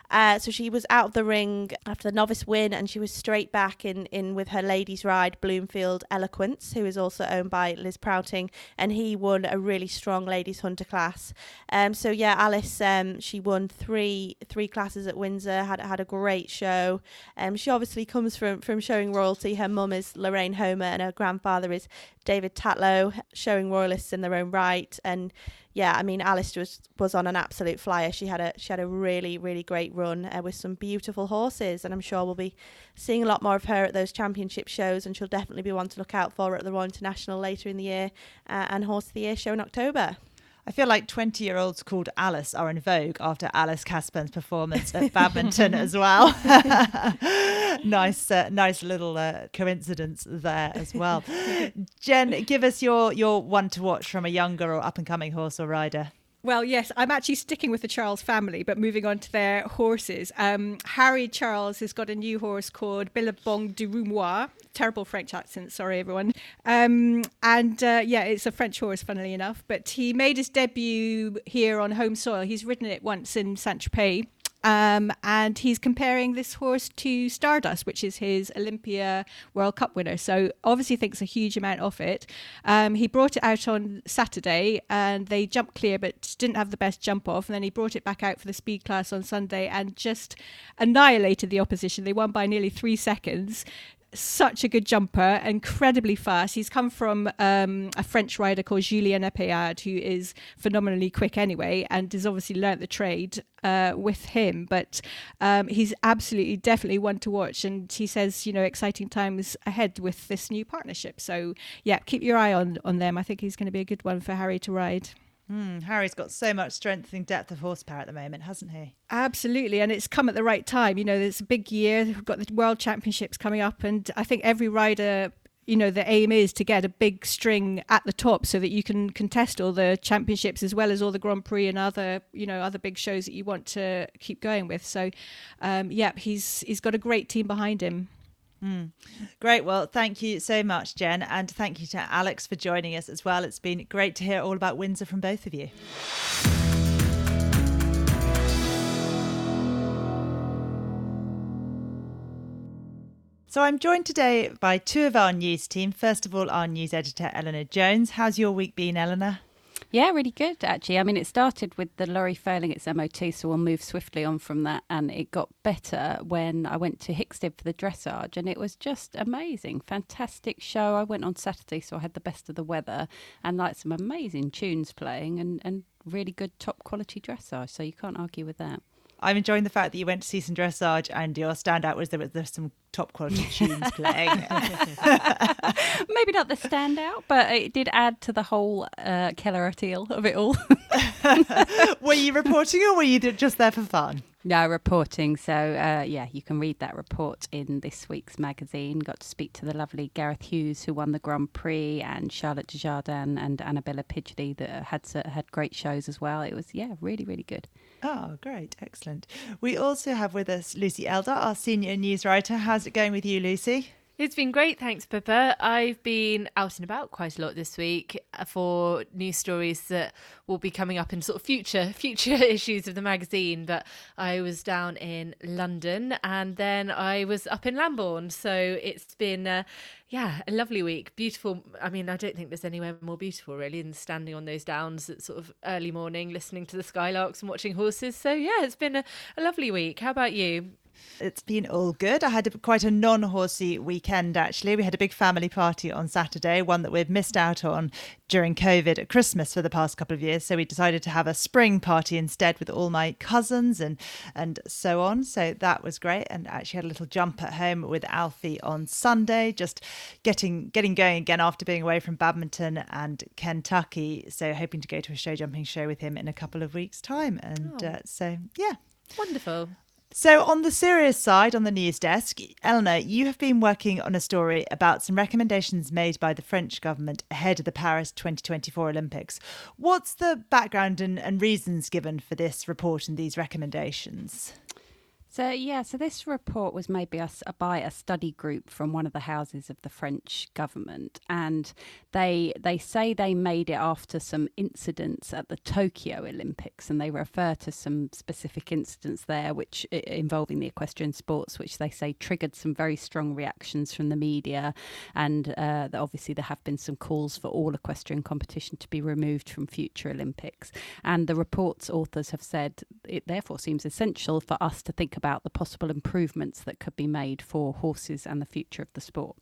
uh, so she was out of the ring after the novice win and she was straight back in in with her ladies ride Bloomfield Eloquence who is also owned by Liz Prouting and he won a really strong ladies hunter class. Um so yeah Alice um she won three three classes at Windsor had had a great show. Um she obviously comes from from showing royalty. Her mum is Lorraine Homer and her grandfather is David Tatlow, showing royalists in their own right. And yeah, I mean, Alice was was on an absolute flyer. She had a she had a really really great run uh, with some beautiful horses, and I'm sure we'll be seeing a lot more of her at those championship shows. And she'll definitely be one to look out for at the Royal International later in the year uh, and Horse of the Year show in October. I feel like 20 year olds called Alice are in vogue after Alice Casburn's performance at badminton as well. nice, uh, nice little uh, coincidence there as well. Jen, give us your, your one to watch from a younger or up and coming horse or rider. Well, yes, I'm actually sticking with the Charles family, but moving on to their horses. Um, Harry Charles has got a new horse called Billabong du Roumois. Terrible French accent, sorry everyone. Um, and uh, yeah, it's a French horse, funnily enough. But he made his debut here on home soil. He's ridden it once in Saint Tropez. Um, and he's comparing this horse to Stardust, which is his Olympia World Cup winner. So obviously thinks a huge amount of it. Um, he brought it out on Saturday and they jumped clear, but didn't have the best jump off. And then he brought it back out for the speed class on Sunday and just annihilated the opposition. They won by nearly three seconds such a good jumper, incredibly fast. He's come from um, a French rider called Julien Epaillard, who is phenomenally quick anyway, and has obviously learnt the trade uh, with him. But um, he's absolutely, definitely one to watch. And he says, you know, exciting times ahead with this new partnership. So, yeah, keep your eye on, on them. I think he's going to be a good one for Harry to ride. Mm, Harry's got so much strength and depth of horsepower at the moment, hasn't he? Absolutely, and it's come at the right time. You know, it's a big year. We've got the World Championships coming up, and I think every rider you know the aim is to get a big string at the top so that you can contest all the championships as well as all the grand prix and other you know other big shows that you want to keep going with so um yeah he's he's got a great team behind him Mm. Great. Well, thank you so much, Jen. And thank you to Alex for joining us as well. It's been great to hear all about Windsor from both of you. So I'm joined today by two of our news team. First of all, our news editor, Eleanor Jones. How's your week been, Eleanor? Yeah, really good actually. I mean, it started with the lorry failing its MOT, so we'll move swiftly on from that. And it got better when I went to Hickstead for the dressage, and it was just amazing, fantastic show. I went on Saturday, so I had the best of the weather and like some amazing tunes playing and and really good top quality dressage. So you can't argue with that. I'm enjoying the fact that you went to see some dressage and your standout was there was there's some top quality tunes playing. Maybe not the standout, but it did add to the whole uh, Keller Teal of it all. were you reporting or were you just there for fun? No, reporting. So, uh, yeah, you can read that report in this week's magazine. Got to speak to the lovely Gareth Hughes, who won the Grand Prix, and Charlotte Dujardin and Annabella Pidgley, that had had great shows as well. It was, yeah, really, really good. Oh, great. Excellent. We also have with us Lucy Elder, our senior news writer. How's it going with you, Lucy? It's been great, thanks, Pippa. I've been out and about quite a lot this week for news stories that will be coming up in sort of future future issues of the magazine. But I was down in London and then I was up in Lambourn, so it's been uh, yeah a lovely week. Beautiful. I mean, I don't think there's anywhere more beautiful really than standing on those downs at sort of early morning, listening to the skylarks and watching horses. So yeah, it's been a, a lovely week. How about you? It's been all good. I had a, quite a non horsey weekend actually. We had a big family party on Saturday, one that we've missed out on during COVID at Christmas for the past couple of years. So we decided to have a spring party instead with all my cousins and and so on. So that was great. And actually had a little jump at home with Alfie on Sunday, just getting getting going again after being away from badminton and Kentucky. So hoping to go to a show jumping show with him in a couple of weeks' time. And oh. uh, so yeah. Wonderful. So, on the serious side, on the news desk, Eleanor, you have been working on a story about some recommendations made by the French government ahead of the Paris 2024 Olympics. What's the background and, and reasons given for this report and these recommendations? So yeah, so this report was made by a, by a study group from one of the houses of the French government, and they they say they made it after some incidents at the Tokyo Olympics, and they refer to some specific incidents there, which involving the equestrian sports, which they say triggered some very strong reactions from the media, and uh, obviously there have been some calls for all equestrian competition to be removed from future Olympics, and the report's authors have said it therefore seems essential for us to think about about the possible improvements that could be made for horses and the future of the sport.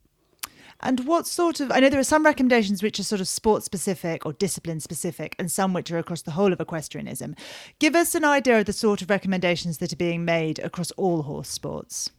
And what sort of, I know there are some recommendations which are sort of sport specific or discipline specific, and some which are across the whole of equestrianism. Give us an idea of the sort of recommendations that are being made across all horse sports.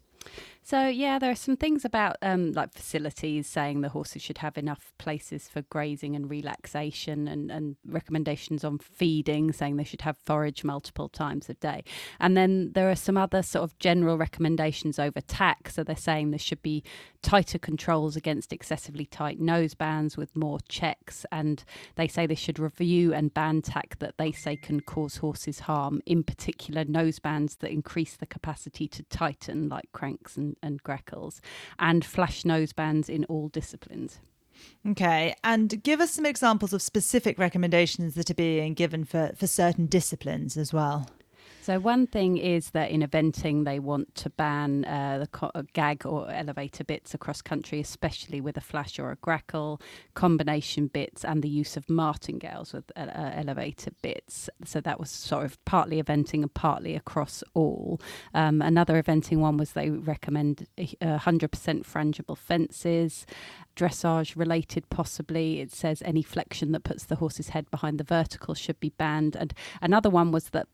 So yeah, there are some things about um, like facilities saying the horses should have enough places for grazing and relaxation, and, and recommendations on feeding, saying they should have forage multiple times a day. And then there are some other sort of general recommendations over tack. So they're saying there should be tighter controls against excessively tight nose bands with more checks, and they say they should review and ban tack that they say can cause horses harm. In particular, nose bands that increase the capacity to tighten, like cranks and and, grackles, and flash nosebands in all disciplines. Okay, and give us some examples of specific recommendations that are being given for, for certain disciplines as well. So one thing is that in eventing they want to ban uh, the co- uh, gag or elevator bits across country, especially with a flash or a grackle, combination bits, and the use of martingales with uh, uh, elevator bits. So that was sort of partly eventing and partly across all. Um, another eventing one was they recommend 100% frangible fences dressage related possibly it says any flexion that puts the horse's head behind the vertical should be banned and another one was that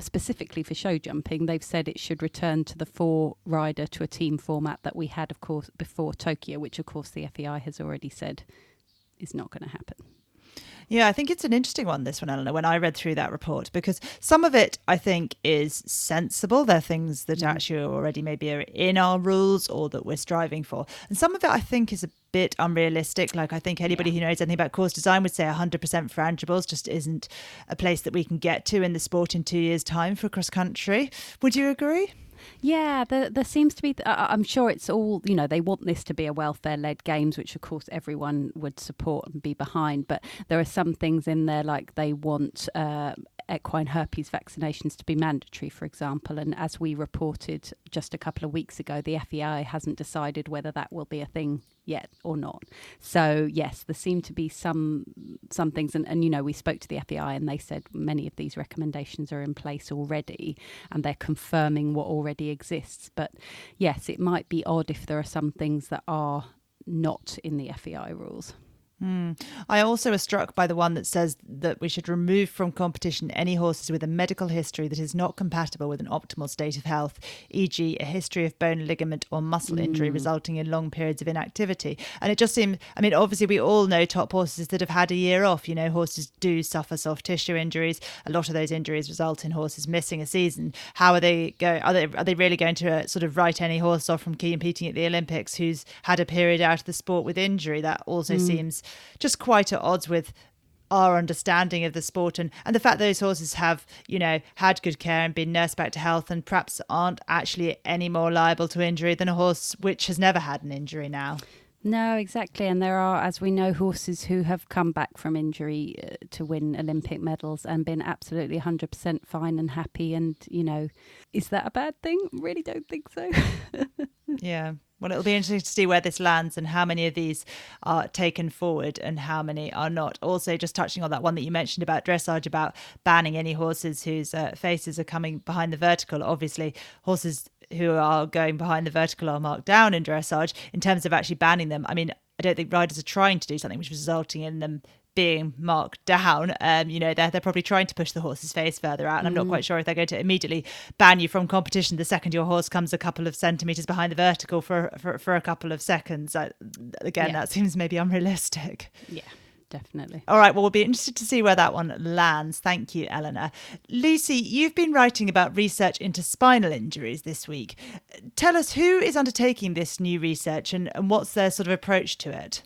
specifically for show jumping, they've said it should return to the four rider to a team format that we had, of course, before Tokyo, which, of course, the FEI has already said is not going to happen. Yeah, I think it's an interesting one, this one, Eleanor, when I read through that report, because some of it I think is sensible. There are things that mm. actually already maybe are in our rules or that we're striving for. And some of it I think is a bit unrealistic. Like, I think anybody yeah. who knows anything about course design would say 100% frangibles just isn't a place that we can get to in the sport in two years' time for cross country. Would you agree? Yeah, there, there seems to be. I'm sure it's all, you know, they want this to be a welfare led games, which of course everyone would support and be behind. But there are some things in there like they want uh, equine herpes vaccinations to be mandatory, for example. And as we reported just a couple of weeks ago, the FEI hasn't decided whether that will be a thing yet or not. So yes, there seem to be some some things, and, and you know we spoke to the FEI and they said many of these recommendations are in place already, and they're confirming what already exists. But yes, it might be odd if there are some things that are not in the FEI rules. Mm. I also was struck by the one that says that we should remove from competition any horses with a medical history that is not compatible with an optimal state of health, e.g., a history of bone, ligament, or muscle mm. injury resulting in long periods of inactivity. And it just seemed, I mean, obviously, we all know top horses that have had a year off. You know, horses do suffer soft tissue injuries. A lot of those injuries result in horses missing a season. How are they going? Are they, are they really going to uh, sort of write any horse off from competing at the Olympics who's had a period out of the sport with injury? That also mm. seems just quite at odds with our understanding of the sport and, and the fact that those horses have, you know, had good care and been nursed back to health and perhaps aren't actually any more liable to injury than a horse which has never had an injury now. No, exactly. And there are, as we know, horses who have come back from injury uh, to win Olympic medals and been absolutely 100% fine and happy. And, you know, is that a bad thing? Really don't think so. yeah. Well, it'll be interesting to see where this lands and how many of these are taken forward and how many are not. Also, just touching on that one that you mentioned about dressage, about banning any horses whose uh, faces are coming behind the vertical. Obviously, horses who are going behind the vertical are marked down in dressage. In terms of actually banning them, I mean, I don't think riders are trying to do something which is resulting in them being marked down. Um, you know, they're, they're probably trying to push the horse's face further out. And I'm not mm. quite sure if they're going to immediately ban you from competition the second your horse comes a couple of centimetres behind the vertical for, for, for a couple of seconds. Uh, again, yeah. that seems maybe unrealistic. Yeah definitely. All right, well, we'll be interested to see where that one lands. Thank you, Eleanor. Lucy, you've been writing about research into spinal injuries this week. Tell us who is undertaking this new research and, and what's their sort of approach to it?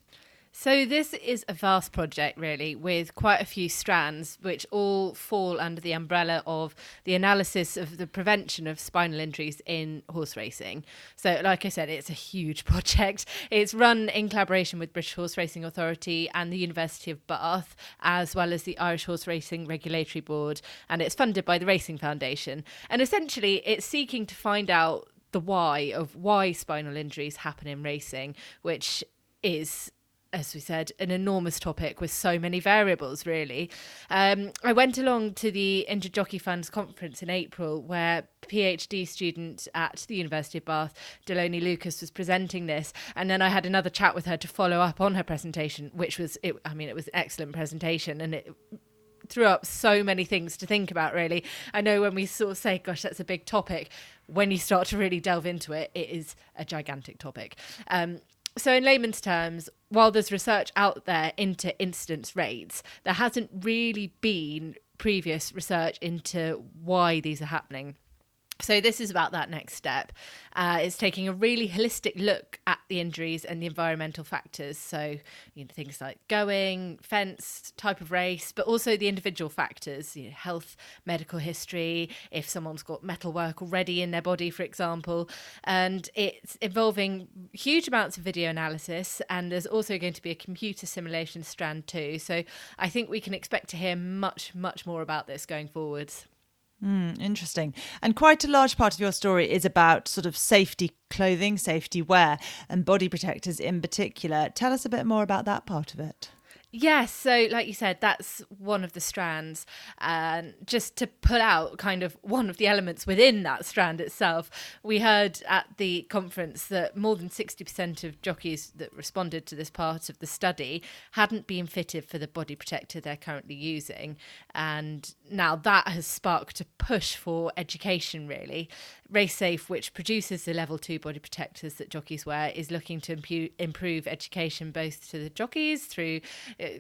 So, this is a vast project, really, with quite a few strands, which all fall under the umbrella of the analysis of the prevention of spinal injuries in horse racing. So, like I said, it's a huge project. It's run in collaboration with British Horse Racing Authority and the University of Bath, as well as the Irish Horse Racing Regulatory Board, and it's funded by the Racing Foundation. And essentially, it's seeking to find out the why of why spinal injuries happen in racing, which is as we said, an enormous topic with so many variables, really. Um, I went along to the Injured Jockey Funds conference in April, where PhD student at the University of Bath, Delony Lucas, was presenting this, and then I had another chat with her to follow up on her presentation, which was, it, I mean, it was an excellent presentation, and it threw up so many things to think about. Really, I know when we sort of say, "Gosh, that's a big topic," when you start to really delve into it, it is a gigantic topic. Um, so, in layman's terms, while there's research out there into incidence rates, there hasn't really been previous research into why these are happening. So, this is about that next step. Uh, it's taking a really holistic look at the injuries and the environmental factors. So, you know, things like going, fence, type of race, but also the individual factors, you know, health, medical history, if someone's got metal work already in their body, for example. And it's involving huge amounts of video analysis. And there's also going to be a computer simulation strand too. So, I think we can expect to hear much, much more about this going forwards. Mm, interesting. And quite a large part of your story is about sort of safety clothing, safety wear, and body protectors in particular. Tell us a bit more about that part of it. Yes, so like you said, that's one of the strands. And just to pull out kind of one of the elements within that strand itself, we heard at the conference that more than 60% of jockeys that responded to this part of the study hadn't been fitted for the body protector they're currently using. And now that has sparked a push for education, really. RaceSafe, which produces the level two body protectors that jockeys wear, is looking to impu- improve education both to the jockeys through uh,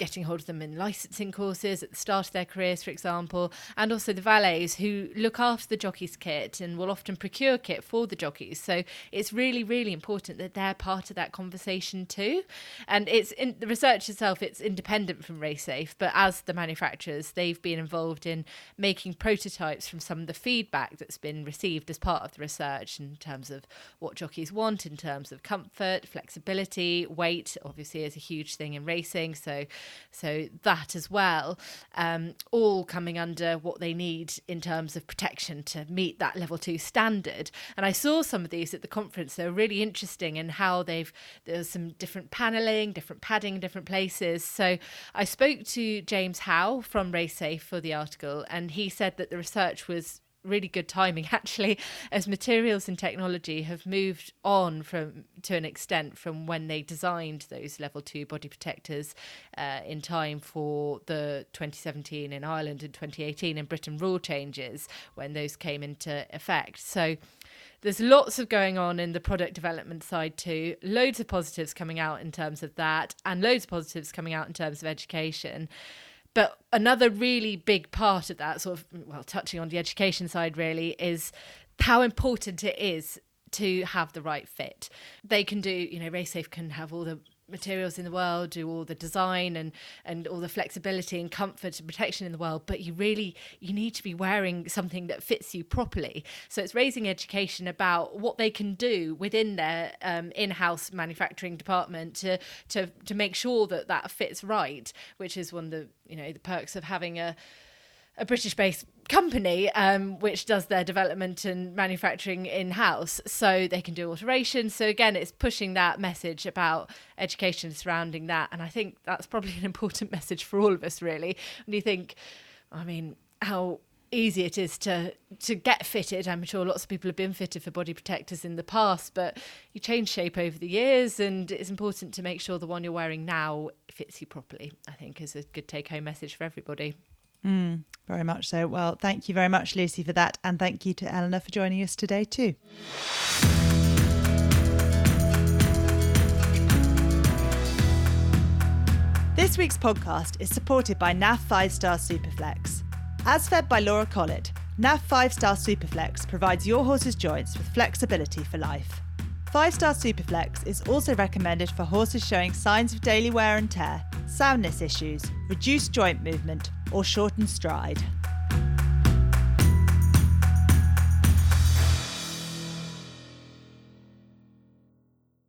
getting hold of them in licensing courses at the start of their careers, for example, and also the valets who look after the jockey's kit and will often procure kit for the jockeys. So it's really, really important that they're part of that conversation too. And it's in the research itself, it's independent from RaceSafe, but as the manufacturers, they've been involved in making prototypes from some of the feedback that's been received as part of the research in terms of what jockeys want, in terms of comfort, flexibility, weight, obviously, is a huge thing in racing. So so that as well, um, all coming under what they need in terms of protection to meet that level two standard. And I saw some of these at the conference. They were really interesting in how they've there's some different paneling, different padding, different places. So I spoke to James Howe from RaceSafe for the article, and he said that the research was really good timing actually as materials and technology have moved on from to an extent from when they designed those level 2 body protectors uh, in time for the 2017 in Ireland and 2018 in Britain rule changes when those came into effect. So there's lots of going on in the product development side too. Loads of positives coming out in terms of that and loads of positives coming out in terms of education but another really big part of that, sort of, mm, well, touching on the education side, really, is how important it is to have the right fit. They can do, you know, RaceSafe can have all the materials in the world, do all the design and and all the flexibility and comfort and protection in the world, but you really you need to be wearing something that fits you properly. So it's raising education about what they can do within their um, in-house manufacturing department to to to make sure that that fits right, which is one of the you know the perks of having a a British based company um, which does their development and manufacturing in house so they can do alterations. So, again, it's pushing that message about education surrounding that. And I think that's probably an important message for all of us, really. When you think, I mean, how easy it is to to get fitted. I'm sure lots of people have been fitted for body protectors in the past, but you change shape over the years, and it's important to make sure the one you're wearing now fits you properly. I think is a good take home message for everybody. Mm, very much so. Well, thank you very much, Lucy, for that. And thank you to Eleanor for joining us today, too. This week's podcast is supported by NAF 5 Star Superflex. As fed by Laura Collett, NAF 5 Star Superflex provides your horse's joints with flexibility for life. 5 Star Superflex is also recommended for horses showing signs of daily wear and tear, soundness issues, reduced joint movement, or shortened stride.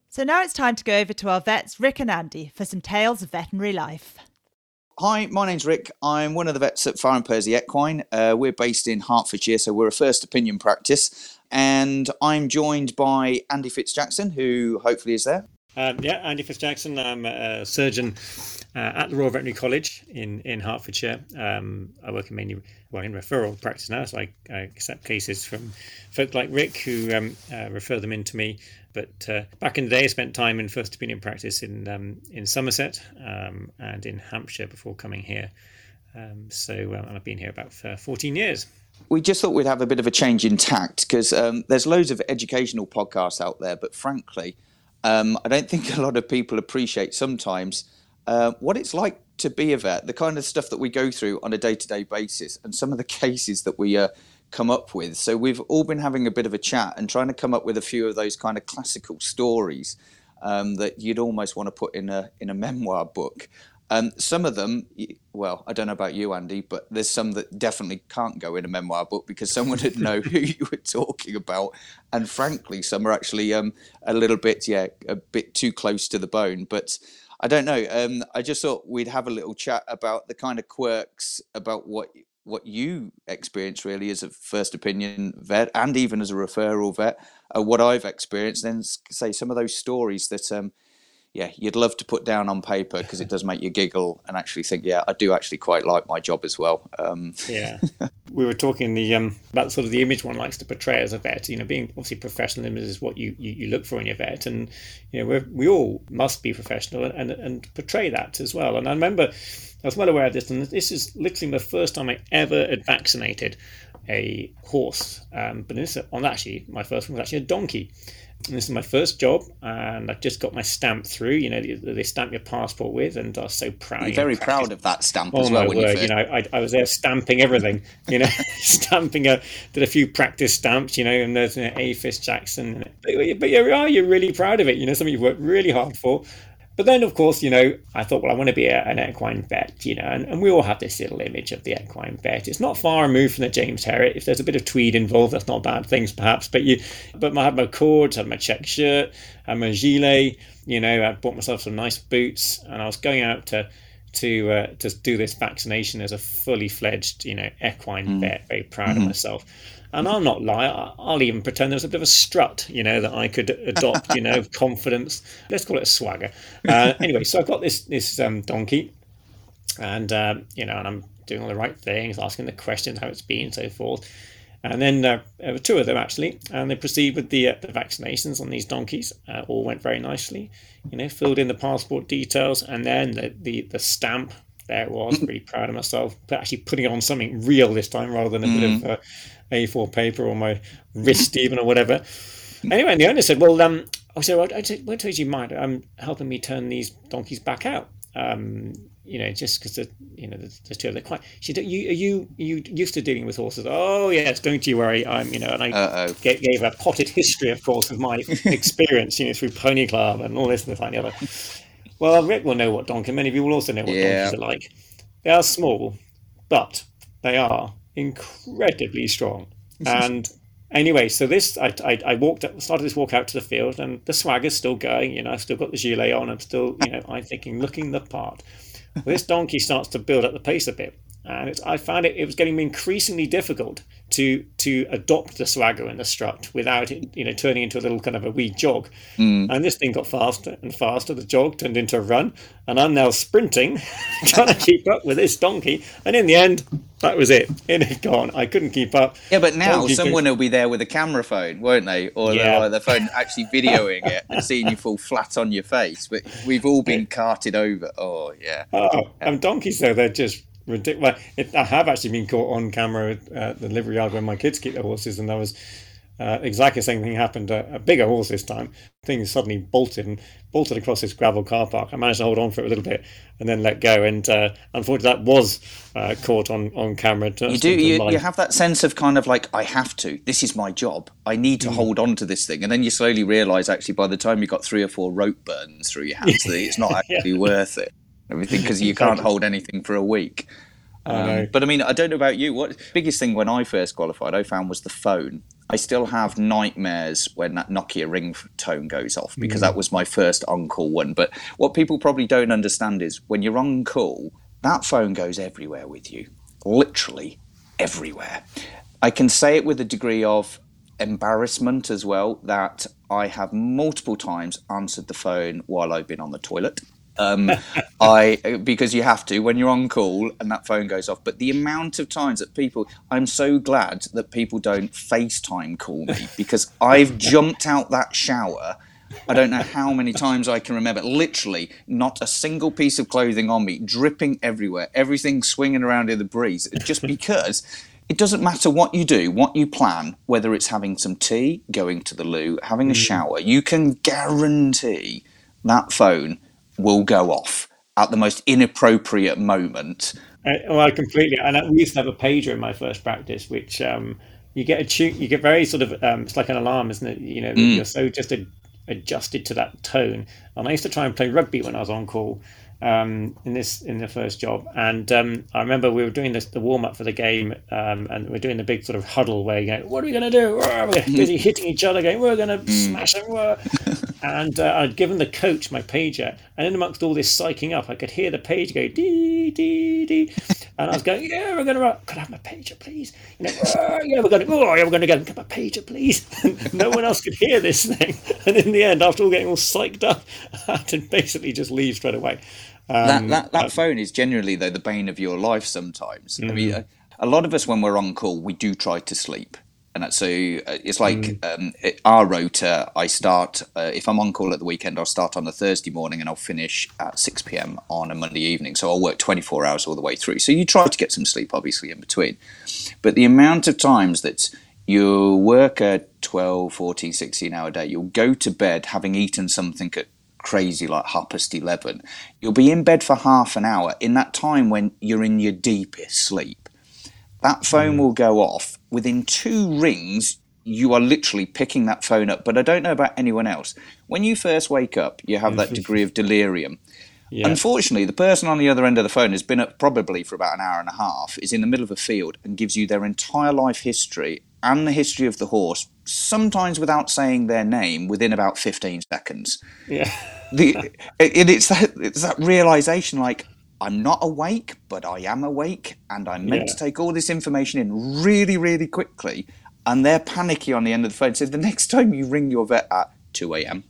So now it's time to go over to our vets, Rick and Andy, for some tales of veterinary life. Hi, my name's Rick. I'm one of the vets at Farr and Pursey Equine. Uh, we're based in Hertfordshire, so we're a first opinion practice. And I'm joined by Andy Fiske-Jackson, who hopefully is there. Um, yeah, Andy Fiske-Jackson. I'm a surgeon uh, at the Royal Veterinary College in in Hertfordshire. Um, I work in mainly well in referral practice now, so I, I accept cases from folk like Rick who um, uh, refer them in to me. But uh, back in the day, I spent time in first opinion practice in um, in Somerset um, and in Hampshire before coming here. Um, so uh, I've been here about 14 years we just thought we'd have a bit of a change in tact because um, there's loads of educational podcasts out there, but frankly, um, I don't think a lot of people appreciate sometimes uh, what it's like to be a vet, the kind of stuff that we go through on a day to day basis, and some of the cases that we uh, come up with. So we've all been having a bit of a chat and trying to come up with a few of those kind of classical stories um, that you'd almost want to put in a in a memoir book. Um, some of them, well, I don't know about you, Andy, but there's some that definitely can't go in a memoir book because someone would know who you were talking about, and frankly, some are actually um, a little bit, yeah, a bit too close to the bone. But I don't know. Um, I just thought we'd have a little chat about the kind of quirks about what what you experience really as a first opinion vet and even as a referral vet, uh, what I've experienced, then say some of those stories that um, yeah, you'd love to put down on paper because it does make you giggle and actually think, yeah, I do actually quite like my job as well. Um, yeah, we were talking the um, about sort of the image one likes to portray as a vet. You know, being obviously professional is what you, you, you look for in your vet, and you know we we all must be professional and and portray that as well. And I remember I was well aware of this, and this is literally the first time I ever had vaccinated a horse. Um, but this on actually my first one was actually a donkey. And this is my first job, and I just got my stamp through. You know, they, they stamp your passport with, and I was so proud. You're very proud of that stamp oh as well. my word! You, you, know, I, I was there stamping everything. You know, stamping a did a few practice stamps. You know, and there's you know, A Fiske-Jackson. But, but you are you're really proud of it. You know, something you've worked really hard for. But then, of course, you know, I thought, well, I want to be a, an equine vet, you know, and, and, we all have this little image of the equine vet. It's not far removed from the James Herriot. If there's a bit of tweed involved, that's not bad things, perhaps. But you, but I had my cords, I had my check shirt, I had my gilet, you know, I bought myself some nice boots, and I was going out to to uh, to do this vaccination as a fully fledged, you know, equine mm. vet. Very proud mm-hmm. of myself. And I'll not lie. I'll even pretend there's a bit of a strut, you know, that I could adopt, you know, confidence. Let's call it a swagger. Uh, anyway, so I've got this this um, donkey, and um, you know, and I'm doing all the right things, asking the questions, how it's been, and so forth. And then uh, there were two of them actually, and they proceed with the, uh, the vaccinations on these donkeys. Uh, all went very nicely, you know, filled in the passport details, and then the, the, the stamp. There it was, pretty proud of myself. But actually putting it on something real this time rather than a mm. bit of uh, a4 paper or my wrist even or whatever. Anyway, and the owner said, "Well, um, I said, well, I won't tell you mind um, helping me turn these donkeys back out. Um, you know, just because you know there's, there's two of them. Quite. She, you are you are you used to dealing with horses? Oh yes, don't you worry. I'm you know, and I gave, gave, a potted history, of course, of my experience, you know, through Pony Club and all this and that and the other. Well, Rick will know what donkey. Many of you will also know what yeah. donkeys are like. They are small, but they are incredibly strong. And anyway, so this, I, I, I, walked, started this walk out to the field, and the swagger's still going. You know, I've still got the gilet on. I'm still, you know, I'm thinking, looking the part. Well, this donkey starts to build up the pace a bit, and I found it, it was getting increasingly difficult to to adopt the swagger and the strut without it, you know, turning into a little kind of a wee jog. Mm. And this thing got faster and faster. The jog turned into a run, and I'm now sprinting, trying to keep up with this donkey. And in the end, that was it. It had gone. I couldn't keep up. Yeah, but now donkey someone will be there with a camera phone, won't they? Or yeah. the phone actually videoing it and seeing you fall flat on your face. But we've all been carted over. Oh yeah. Oh, and donkeys though they're just ridiculous. I have actually been caught on camera at the livery yard when my kids keep their horses, and there was uh, exactly the same thing happened. A, a, bigger horse this time. Thing suddenly bolted and bolted across this gravel car park. I managed to hold on for it a little bit and then let go. And uh, unfortunately, that was uh, caught on on camera. You do. You, you, have that sense of kind of like I have to. This is my job. I need to mm. hold on to this thing. And then you slowly realise actually by the time you got three or four rope burns through your hands, that it's not actually yeah. worth it everything because you can't hold anything for a week. Um, but I mean, I don't know about you. What biggest thing when I first qualified, I found was the phone. I still have nightmares when that Nokia ring tone goes off because mm. that was my first on-call one. But what people probably don't understand is when you're on call, that phone goes everywhere with you, literally everywhere. I can say it with a degree of embarrassment as well that I have multiple times answered the phone while I've been on the toilet. Um, I because you have to when you're on call and that phone goes off. But the amount of times that people, I'm so glad that people don't FaceTime call me because I've jumped out that shower. I don't know how many times I can remember. Literally, not a single piece of clothing on me, dripping everywhere, everything swinging around in the breeze, just because it doesn't matter what you do, what you plan, whether it's having some tea, going to the loo, having a mm. shower, you can guarantee that phone will go off at the most inappropriate moment. Uh, well, completely. And we used to have a pager in my first practice, which um, you get a tune, you get very sort of, um, it's like an alarm, isn't it? You know, mm. you're so just a, adjusted to that tone. And I used to try and play rugby when I was on call um, in this in the first job. And um, I remember we were doing this the warm up for the game, um, and we are doing the big sort of huddle where you go, "What are we going to do?" We're busy hitting each other, going, "We're going to mm. smash them." and uh, I'd given the coach my pager, and in amongst all this psyching up, I could hear the page go dee dee, dee. And I was going, yeah, we're going to, could I have my pager, please? You know, "Oh, yeah, we're going to, oh, yeah, we're going to get, get my pager, please. And no one else could hear this thing. And in the end, after all getting all psyched up, I had to basically just leave straight away. that Um, that, that uh, phone is genuinely though the bane of your life sometimes. I Mm. mean, a, a lot of us when we're on call, we do try to sleep, and so uh, it's like Mm. um, it, our rota. I start uh, if I'm on call at the weekend, I'll start on a Thursday morning and I'll finish at six pm on a Monday evening. So I'll work 24 hours all the way through. So you try to get some sleep, obviously in between, but the amount of times that you work a 12, 14, 16 hour day, you'll go to bed having eaten something at crazy like half past 11 you'll be in bed for half an hour in that time when you're in your deepest sleep that phone will go off within two rings you are literally picking that phone up but i don't know about anyone else when you first wake up you have that degree of delirium Yeah. Unfortunately, the person on the other end of the phone has been up probably for about an hour and a half, is in the middle of a field, and gives you their entire life history and the history of the horse, sometimes without saying their name, within about 15 seconds. yeah. The, it, it's, that, it's that realization like, I'm not awake, but I am awake, and I'm meant Yeah. to take all this information in really, really quickly. And they're panicky on the end of the phone. So the next time you ring your vet at 2 a.m.,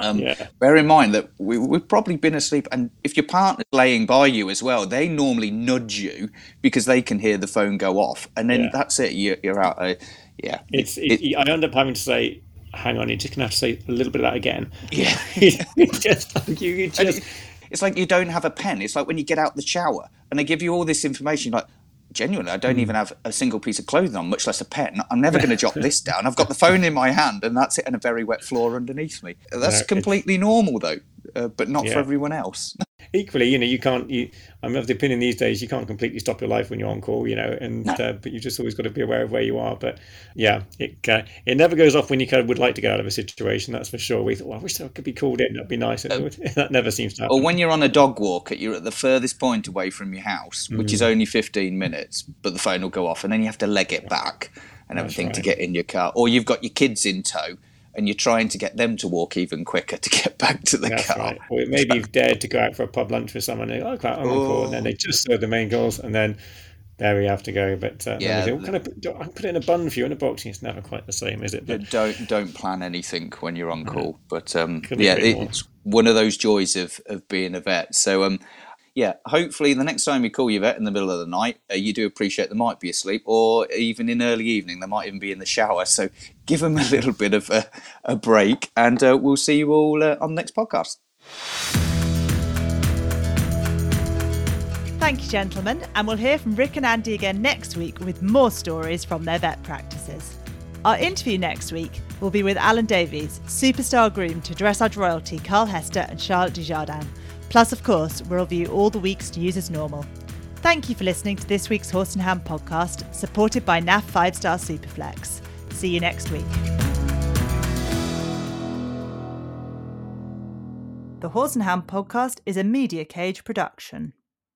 um, Yeah. Bear in mind that we, we've probably been asleep, and if your partner's laying by you as well, they normally nudge you because they can hear the phone go off, and then Yeah. that's it. You're, you're out. Uh, yeah, It's, it, I end up having to say, hang on, you're just going to have to say a little bit of that again. yeah. it's just you, you just, it- it's like you don't have a pen. It's like when you get out the shower and they give you all this information. Like, genuinely, I don't Hmm. even have a single piece of clothing on, much less a pen. I'm never going to jot this down. I've got the phone in my hand, and that's it, and a very wet floor underneath me. That's it's- completely normal, though, uh, but not Yeah. for everyone else. equally, you know, you can't. You, I'm of the opinion these days you can't completely stop your life when you're on call, you know, and uh, but you've just always got to be aware of where you are. But yeah, it uh, it never goes off when you kind of would like to get out of a situation. That's for sure. We thought, well, I wish I could be called in. That'd be nice. And that never seems to happen. Or when you're on a dog walk, you're at the furthest point away from your house, which Mm. is only 15 minutes, but the phone will go off, and then you have to leg it back and everything to get in your car. Or you've got your kids in tow, and you're trying to get them to walk even quicker to get back to the That's car. right. Or maybe you've dared to go out for a pub lunch with someone. And, oh, I'm on call, and then they just serve the main goals, and then there we have to go. But uh, Yeah, yeah, say, can I put, I can put it in a bun for you in a box. It's never quite the same, is it? But don't don't plan anything when you're on call. But um, yeah, it's one of those joys of of being a vet. So um, yeah, hopefully the next time you call your vet in the middle of the night, uh, you do appreciate they might be asleep, or even in early evening, they might even be in the shower. So give them a little bit of a, a break, and uh, we'll see you all uh, on the next podcast. Thank you, gentlemen, and we'll hear from Rick and Andy again next week with more stories from their vet practices. Our interview next week will be with Alan Davies, superstar groom to dressage royalty Carl Hester and Charlotte Dujardin. Plus, of course, we'll review all the week's news as normal. Thank you for listening to this week's Horse and Hound podcast, supported by NAF 5 Star Superflex. See you next week. The Horse and Hound podcast is a Media Cage production.